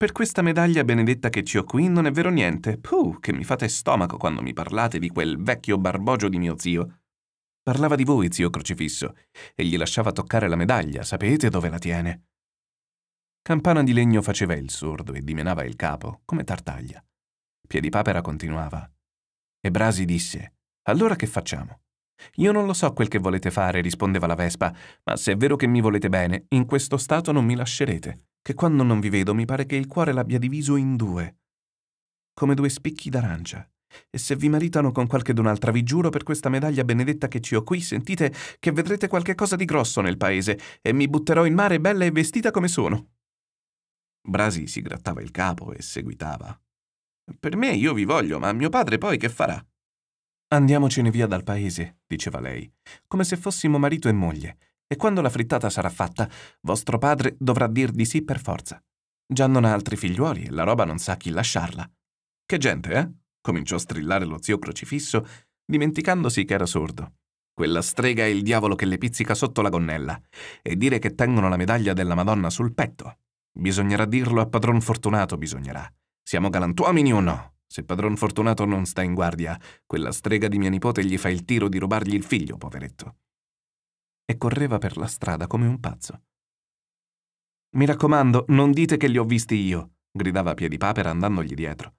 per questa medaglia benedetta che ci ho qui non è vero niente. Puh, che mi fate stomaco quando mi parlate di quel vecchio barbogio di mio zio. Parlava di voi, zio Crocifisso, e gli lasciava toccare la medaglia, sapete dove la tiene? Campana di legno faceva il sordo e dimenava il capo, come tartaglia. Piedipapera continuava. E Brasi disse: Allora che facciamo? Io non lo so quel che volete fare, rispondeva la Vespa, ma se è vero che mi volete bene, in questo stato non mi lascerete. che quando non vi vedo mi pare che il cuore l'abbia diviso in due, come due spicchi d'arancia. E se vi maritano con qualchedun'altra, vi giuro per questa medaglia benedetta che ci ho qui, sentite che vedrete qualche cosa di grosso nel paese e mi butterò in mare bella e vestita come sono. Brasi si grattava il capo e seguitava. Per me io vi voglio, ma mio padre poi che farà? Andiamocene via dal paese, diceva lei, come se fossimo marito e moglie, e quando la frittata sarà fatta, vostro padre dovrà dir di sì per forza. Già non ha altri figliuoli e la roba non sa chi lasciarla. Che gente, eh? cominciò a strillare lo zio crocifisso, dimenticandosi che era sordo. Quella strega è il diavolo che le pizzica sotto la gonnella, e dire che tengono la medaglia della Madonna sul petto. Bisognerà dirlo a padron Fortunato, bisognerà. Siamo galantuomini o no? Se padron Fortunato non sta in guardia, quella strega di mia nipote gli fa il tiro di rubargli il figlio, poveretto. E correva per la strada come un pazzo. Mi raccomando, non dite che li ho visti io, gridava Piedipapera andandogli dietro.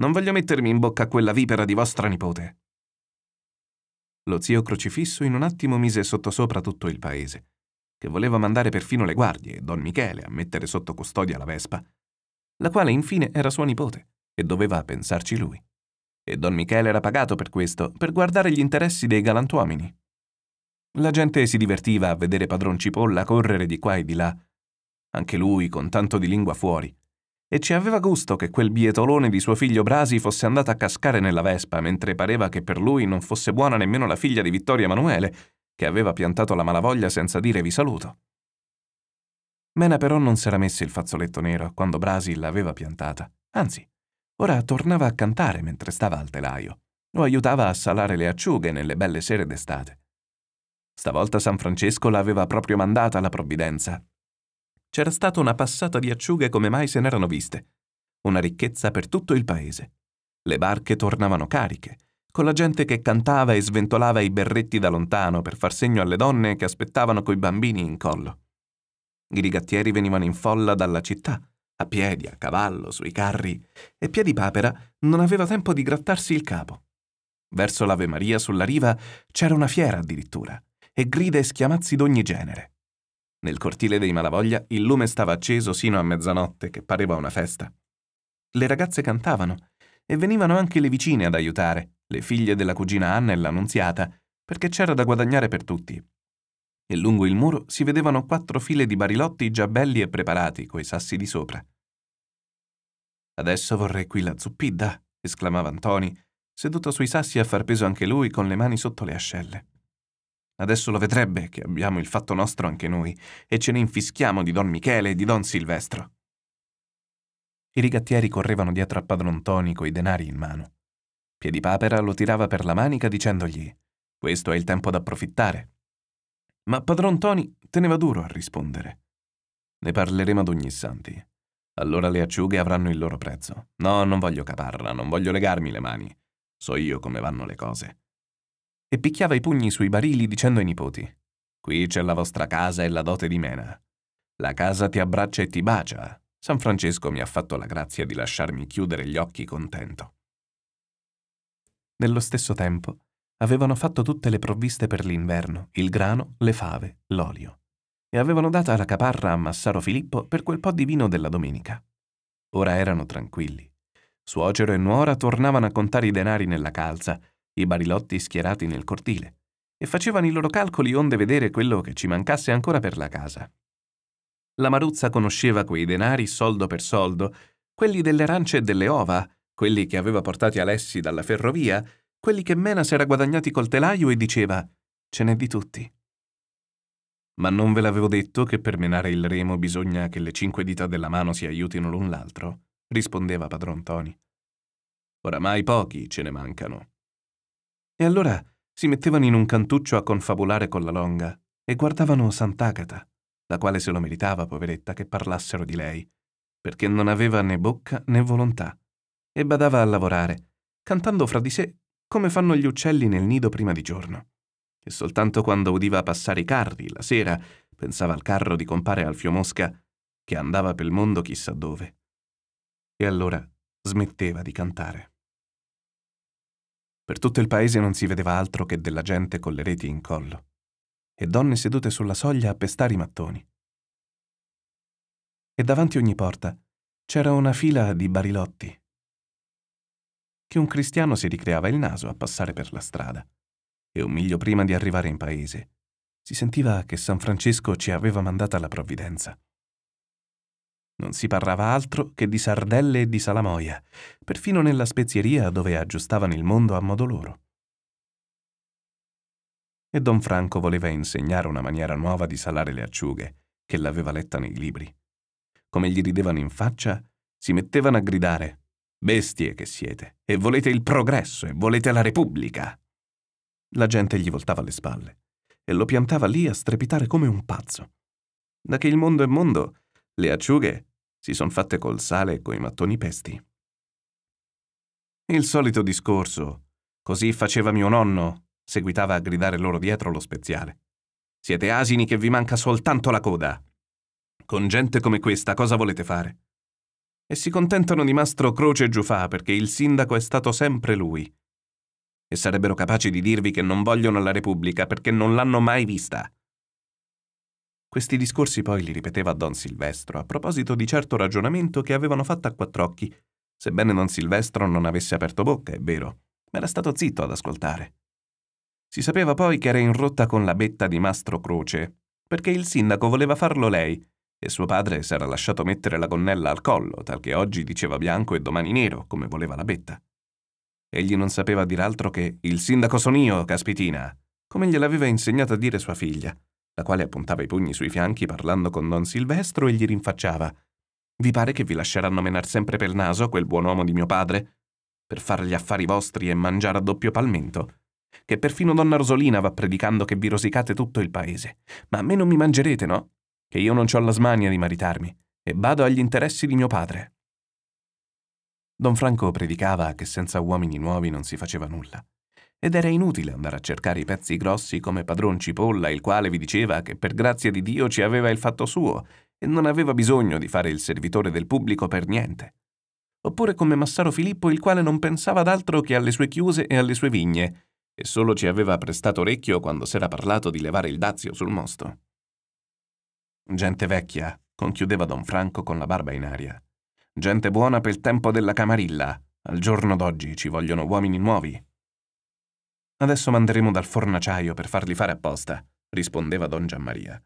Non voglio mettermi in bocca a quella vipera di vostra nipote. Lo zio crocifisso in un attimo mise sottosopra tutto il paese, che voleva mandare perfino le guardie e don Michele a mettere sotto custodia la Vespa, la quale infine era sua nipote e doveva pensarci lui. E don Michele era pagato per questo, per guardare gli interessi dei galantuomini. La gente si divertiva a vedere padron Cipolla correre di qua e di là, anche lui con tanto di lingua fuori, e ci aveva gusto che quel bietolone di suo figlio Brasi fosse andato a cascare nella Vespa, mentre pareva che per lui non fosse buona nemmeno la figlia di Vittorio Emanuele, che aveva piantato la malavoglia senza dire vi saluto. Mena però non s'era messa il fazzoletto nero quando Brasi l'aveva piantata, anzi, Ora tornava a cantare mentre stava al telaio. Lo aiutava a salare le acciughe nelle belle sere d'estate. Stavolta San Francesco l'aveva proprio mandata alla provvidenza. C'era stata una passata di acciughe come mai se n'erano viste. Una ricchezza per tutto il paese. Le barche tornavano cariche, con la gente che cantava e sventolava i berretti da lontano per far segno alle donne che aspettavano coi bambini in collo. I rigattieri venivano in folla dalla città a piedi, a cavallo, sui carri, e Piedipapera non aveva tempo di grattarsi il capo. Verso l'Ave Maria sulla riva c'era una fiera addirittura, e grida e schiamazzi d'ogni genere. Nel cortile dei Malavoglia il lume stava acceso sino a mezzanotte, che pareva una festa. Le ragazze cantavano, e venivano anche le vicine ad aiutare, le figlie della cugina Anna e l'Annunziata, perché c'era da guadagnare per tutti e lungo il muro si vedevano quattro file di barilotti già belli e preparati, coi sassi di sopra. Adesso vorrei qui la zuppidda, esclamava Antoni, seduto sui sassi a far peso anche lui con le mani sotto le ascelle. Adesso lo vedrebbe che abbiamo il fatto nostro anche noi e ce ne infischiamo di don Michele e di don Silvestro. I rigattieri correvano dietro a padron Toni coi denari in mano. Piedipapera lo tirava per la manica dicendogli: Questo è il tempo d'approfittare. Ma padron Toni teneva duro a rispondere. Ne parleremo ad ogni santi. Allora le acciughe avranno il loro prezzo. No, non voglio caparra, non voglio legarmi le mani. So io come vanno le cose. E picchiava i pugni sui barili dicendo ai nipoti: Qui c'è la vostra casa e la dote di Mena. La casa ti abbraccia e ti bacia. San Francesco mi ha fatto la grazia di lasciarmi chiudere gli occhi contento. Nello stesso tempo, avevano fatto tutte le provviste per l'inverno, il grano, le fave, l'olio. E avevano data la caparra a Massaro Filippo per quel po' di vino della domenica. Ora erano tranquilli. Suocero e nuora tornavano a contare i denari nella calza, i barilotti schierati nel cortile, e facevano i loro calcoli onde vedere quello che ci mancasse ancora per la casa. La Maruzza conosceva quei denari soldo per soldo, quelli delle arance e delle ova, quelli che aveva portati Alessi dalla ferrovia quelli che Mena s'era guadagnati col telaio e diceva ce n'è di tutti. Ma non ve l'avevo detto che per menare il remo bisogna che le cinque dita della mano si aiutino l'un l'altro? rispondeva padron Toni. Oramai pochi ce ne mancano. E allora si mettevano in un cantuccio a confabulare con la longa e guardavano Sant'Agata, la quale se lo meritava, poveretta, che parlassero di lei, perché non aveva né bocca né volontà, e badava a lavorare, cantando fra di sé come fanno gli uccelli nel nido prima di giorno. E soltanto quando udiva passare i carri, la sera, pensava al carro di compare Alfio Mosca, che andava pel mondo chissà dove. E allora smetteva di cantare. Per tutto il paese non si vedeva altro che della gente con le reti in collo, e donne sedute sulla soglia a pestare i mattoni. e davanti ogni porta c'era una fila di barilotti. Che un cristiano si ricreava il naso a passare per la strada e un miglio prima di arrivare in paese si sentiva che San Francesco ci aveva mandata la provvidenza. Non si parlava altro che di sardelle e di salamoia, perfino nella spezieria dove aggiustavano il mondo a modo loro. E Don Franco voleva insegnare una maniera nuova di salare le acciughe, che l'aveva letta nei libri. Come gli ridevano in faccia, si mettevano a gridare Bestie che siete, e volete il progresso, e volete la Repubblica. La gente gli voltava le spalle e lo piantava lì a strepitare come un pazzo. Da che il mondo è mondo, le acciughe si son fatte col sale e coi mattoni pesti. Il solito discorso, così faceva mio nonno, seguitava a gridare loro dietro lo speziale. Siete asini che vi manca soltanto la coda. Con gente come questa cosa volete fare? E si contentano di Mastro Croce Giufà perché il sindaco è stato sempre lui. E sarebbero capaci di dirvi che non vogliono la Repubblica perché non l'hanno mai vista. Questi discorsi poi li ripeteva Don Silvestro a proposito di certo ragionamento che avevano fatto a quattro occhi, sebbene Don Silvestro non avesse aperto bocca, è vero, ma era stato zitto ad ascoltare. Si sapeva poi che era in rotta con la betta di Mastro Croce, perché il sindaco voleva farlo lei, e suo padre s'era lasciato mettere la gonnella al collo, tal che oggi diceva bianco e domani nero, come voleva la betta. Egli non sapeva dir altro che il sindaco son io, caspitina, come gliel'aveva insegnato a dire sua figlia, la quale appuntava i pugni sui fianchi parlando con don Silvestro e gli rinfacciava Vi pare che vi lasceranno menar sempre per naso quel buon uomo di mio padre? Per far gli affari vostri e mangiare a doppio palmento? Che perfino donna Rosolina va predicando che vi rosicate tutto il paese. Ma a me non mi mangerete, no? Che io non ho la smania di maritarmi e vado agli interessi di mio padre. Don Franco predicava che senza uomini nuovi non si faceva nulla ed era inutile andare a cercare i pezzi grossi come padron Cipolla, il quale vi diceva che per grazia di Dio ci aveva il fatto suo e non aveva bisogno di fare il servitore del pubblico per niente. Oppure come Massaro Filippo, il quale non pensava ad altro che alle sue chiuse e alle sue vigne, e solo ci aveva prestato orecchio quando s'era parlato di levare il dazio sul mosto. Gente vecchia, conchiudeva don Franco con la barba in aria. Gente buona per il tempo della camarilla. Al giorno d'oggi ci vogliono uomini nuovi. Adesso manderemo dal fornaciaio per farli fare apposta, rispondeva don Giammaria.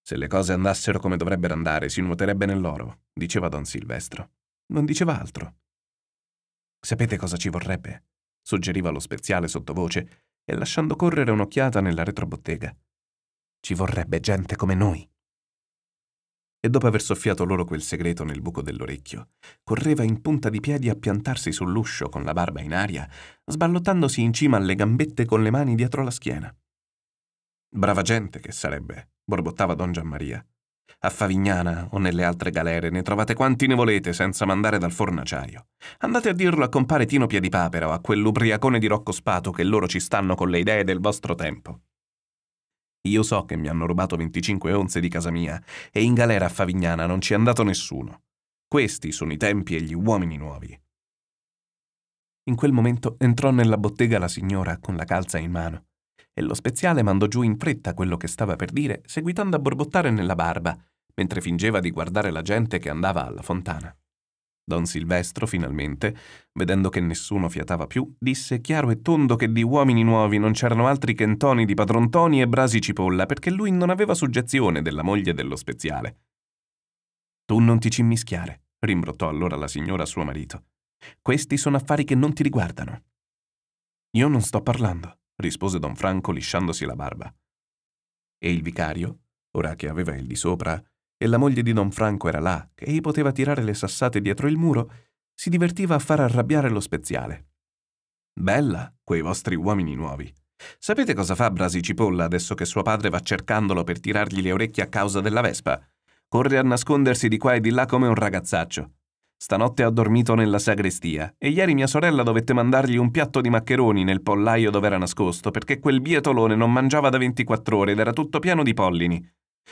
Se le cose andassero come dovrebbero andare, si nuoterebbe nell'oro, diceva don Silvestro. Non diceva altro. Sapete cosa ci vorrebbe? suggeriva lo speziale sottovoce e lasciando correre un'occhiata nella retrobottega. Ci vorrebbe gente come noi e dopo aver soffiato loro quel segreto nel buco dell'orecchio, correva in punta di piedi a piantarsi sull'uscio con la barba in aria, sballottandosi in cima alle gambette con le mani dietro la schiena. Brava gente che sarebbe, borbottava don Giammaria. A Favignana o nelle altre galere ne trovate quanti ne volete senza mandare dal fornaciaio. Andate a dirlo a compare Tino Piedipapera o a quell'ubriacone di Rocco Spato che loro ci stanno con le idee del vostro tempo. Io so che mi hanno rubato 25 onze di casa mia e in galera a Favignana non ci è andato nessuno. Questi sono i tempi e gli uomini nuovi. In quel momento entrò nella bottega la signora con la calza in mano e lo speziale mandò giù in fretta quello che stava per dire, seguitando a borbottare nella barba, mentre fingeva di guardare la gente che andava alla fontana. Don Silvestro, finalmente, vedendo che nessuno fiatava più, disse chiaro e tondo che di uomini nuovi non c'erano altri che Ntoni di Padron Toni e Brasi Cipolla, perché lui non aveva suggezione della moglie dello speziale. Tu non ti ci mischiare, rimbrottò allora la signora a suo marito. Questi sono affari che non ti riguardano. Io non sto parlando, rispose don Franco lisciandosi la barba. E il vicario, ora che aveva il di sopra, e la moglie di Don Franco era là, che egli poteva tirare le sassate dietro il muro, si divertiva a far arrabbiare lo speziale. Bella, quei vostri uomini nuovi. Sapete cosa fa Brasi Cipolla adesso che suo padre va cercandolo per tirargli le orecchie a causa della vespa? Corre a nascondersi di qua e di là come un ragazzaccio. Stanotte ha dormito nella sagrestia e ieri mia sorella dovette mandargli un piatto di maccheroni nel pollaio dove era nascosto perché quel bietolone non mangiava da 24 ore ed era tutto pieno di pollini.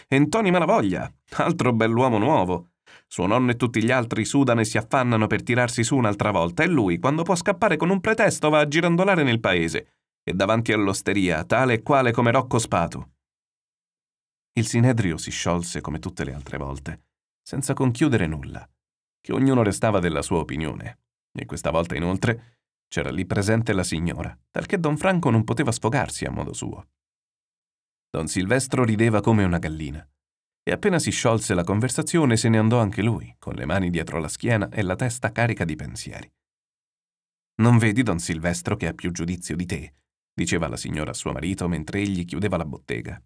Entoni Malavoglia, altro bell'uomo nuovo. Suo nonno e tutti gli altri sudano e si affannano per tirarsi su un'altra volta e lui, quando può scappare con un pretesto, va a girandolare nel paese e davanti all'osteria, tale e quale come Rocco Spatu. Il Sinedrio si sciolse come tutte le altre volte senza conchiudere nulla, che ognuno restava della sua opinione. E questa volta, inoltre, c'era lì presente la signora, talché don Franco non poteva sfogarsi a modo suo. Don Silvestro rideva come una gallina, e appena si sciolse la conversazione se ne andò anche lui, con le mani dietro la schiena e la testa carica di pensieri. Non vedi, don Silvestro, che ha più giudizio di te, diceva la signora a suo marito mentre egli chiudeva la bottega.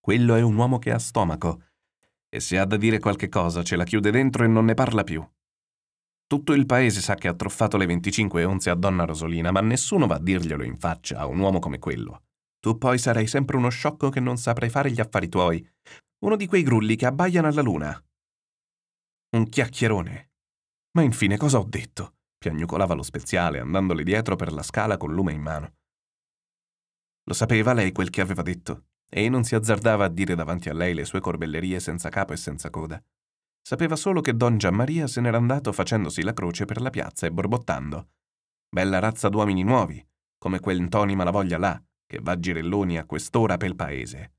Quello è un uomo che ha stomaco, e se ha da dire qualche cosa ce la chiude dentro e non ne parla più. Tutto il paese sa che ha truffato le 25 onze a donna Rosolina, ma nessuno va a dirglielo in faccia a un uomo come quello. Tu poi sarai sempre uno sciocco che non saprai fare gli affari tuoi, uno di quei grulli che abbaiano alla luna. Un chiacchierone. Ma infine cosa ho detto? piagnucolava lo speziale, andandole dietro per la scala col lume in mano. Lo sapeva lei quel che aveva detto, e non si azzardava a dire davanti a lei le sue corbellerie senza capo e senza coda. Sapeva solo che don Giammaria se n'era andato facendosi la croce per la piazza e borbottando. Bella razza d'uomini nuovi, come quel Ntoni Malavoglia là, che va girelloni a quest'ora pel paese.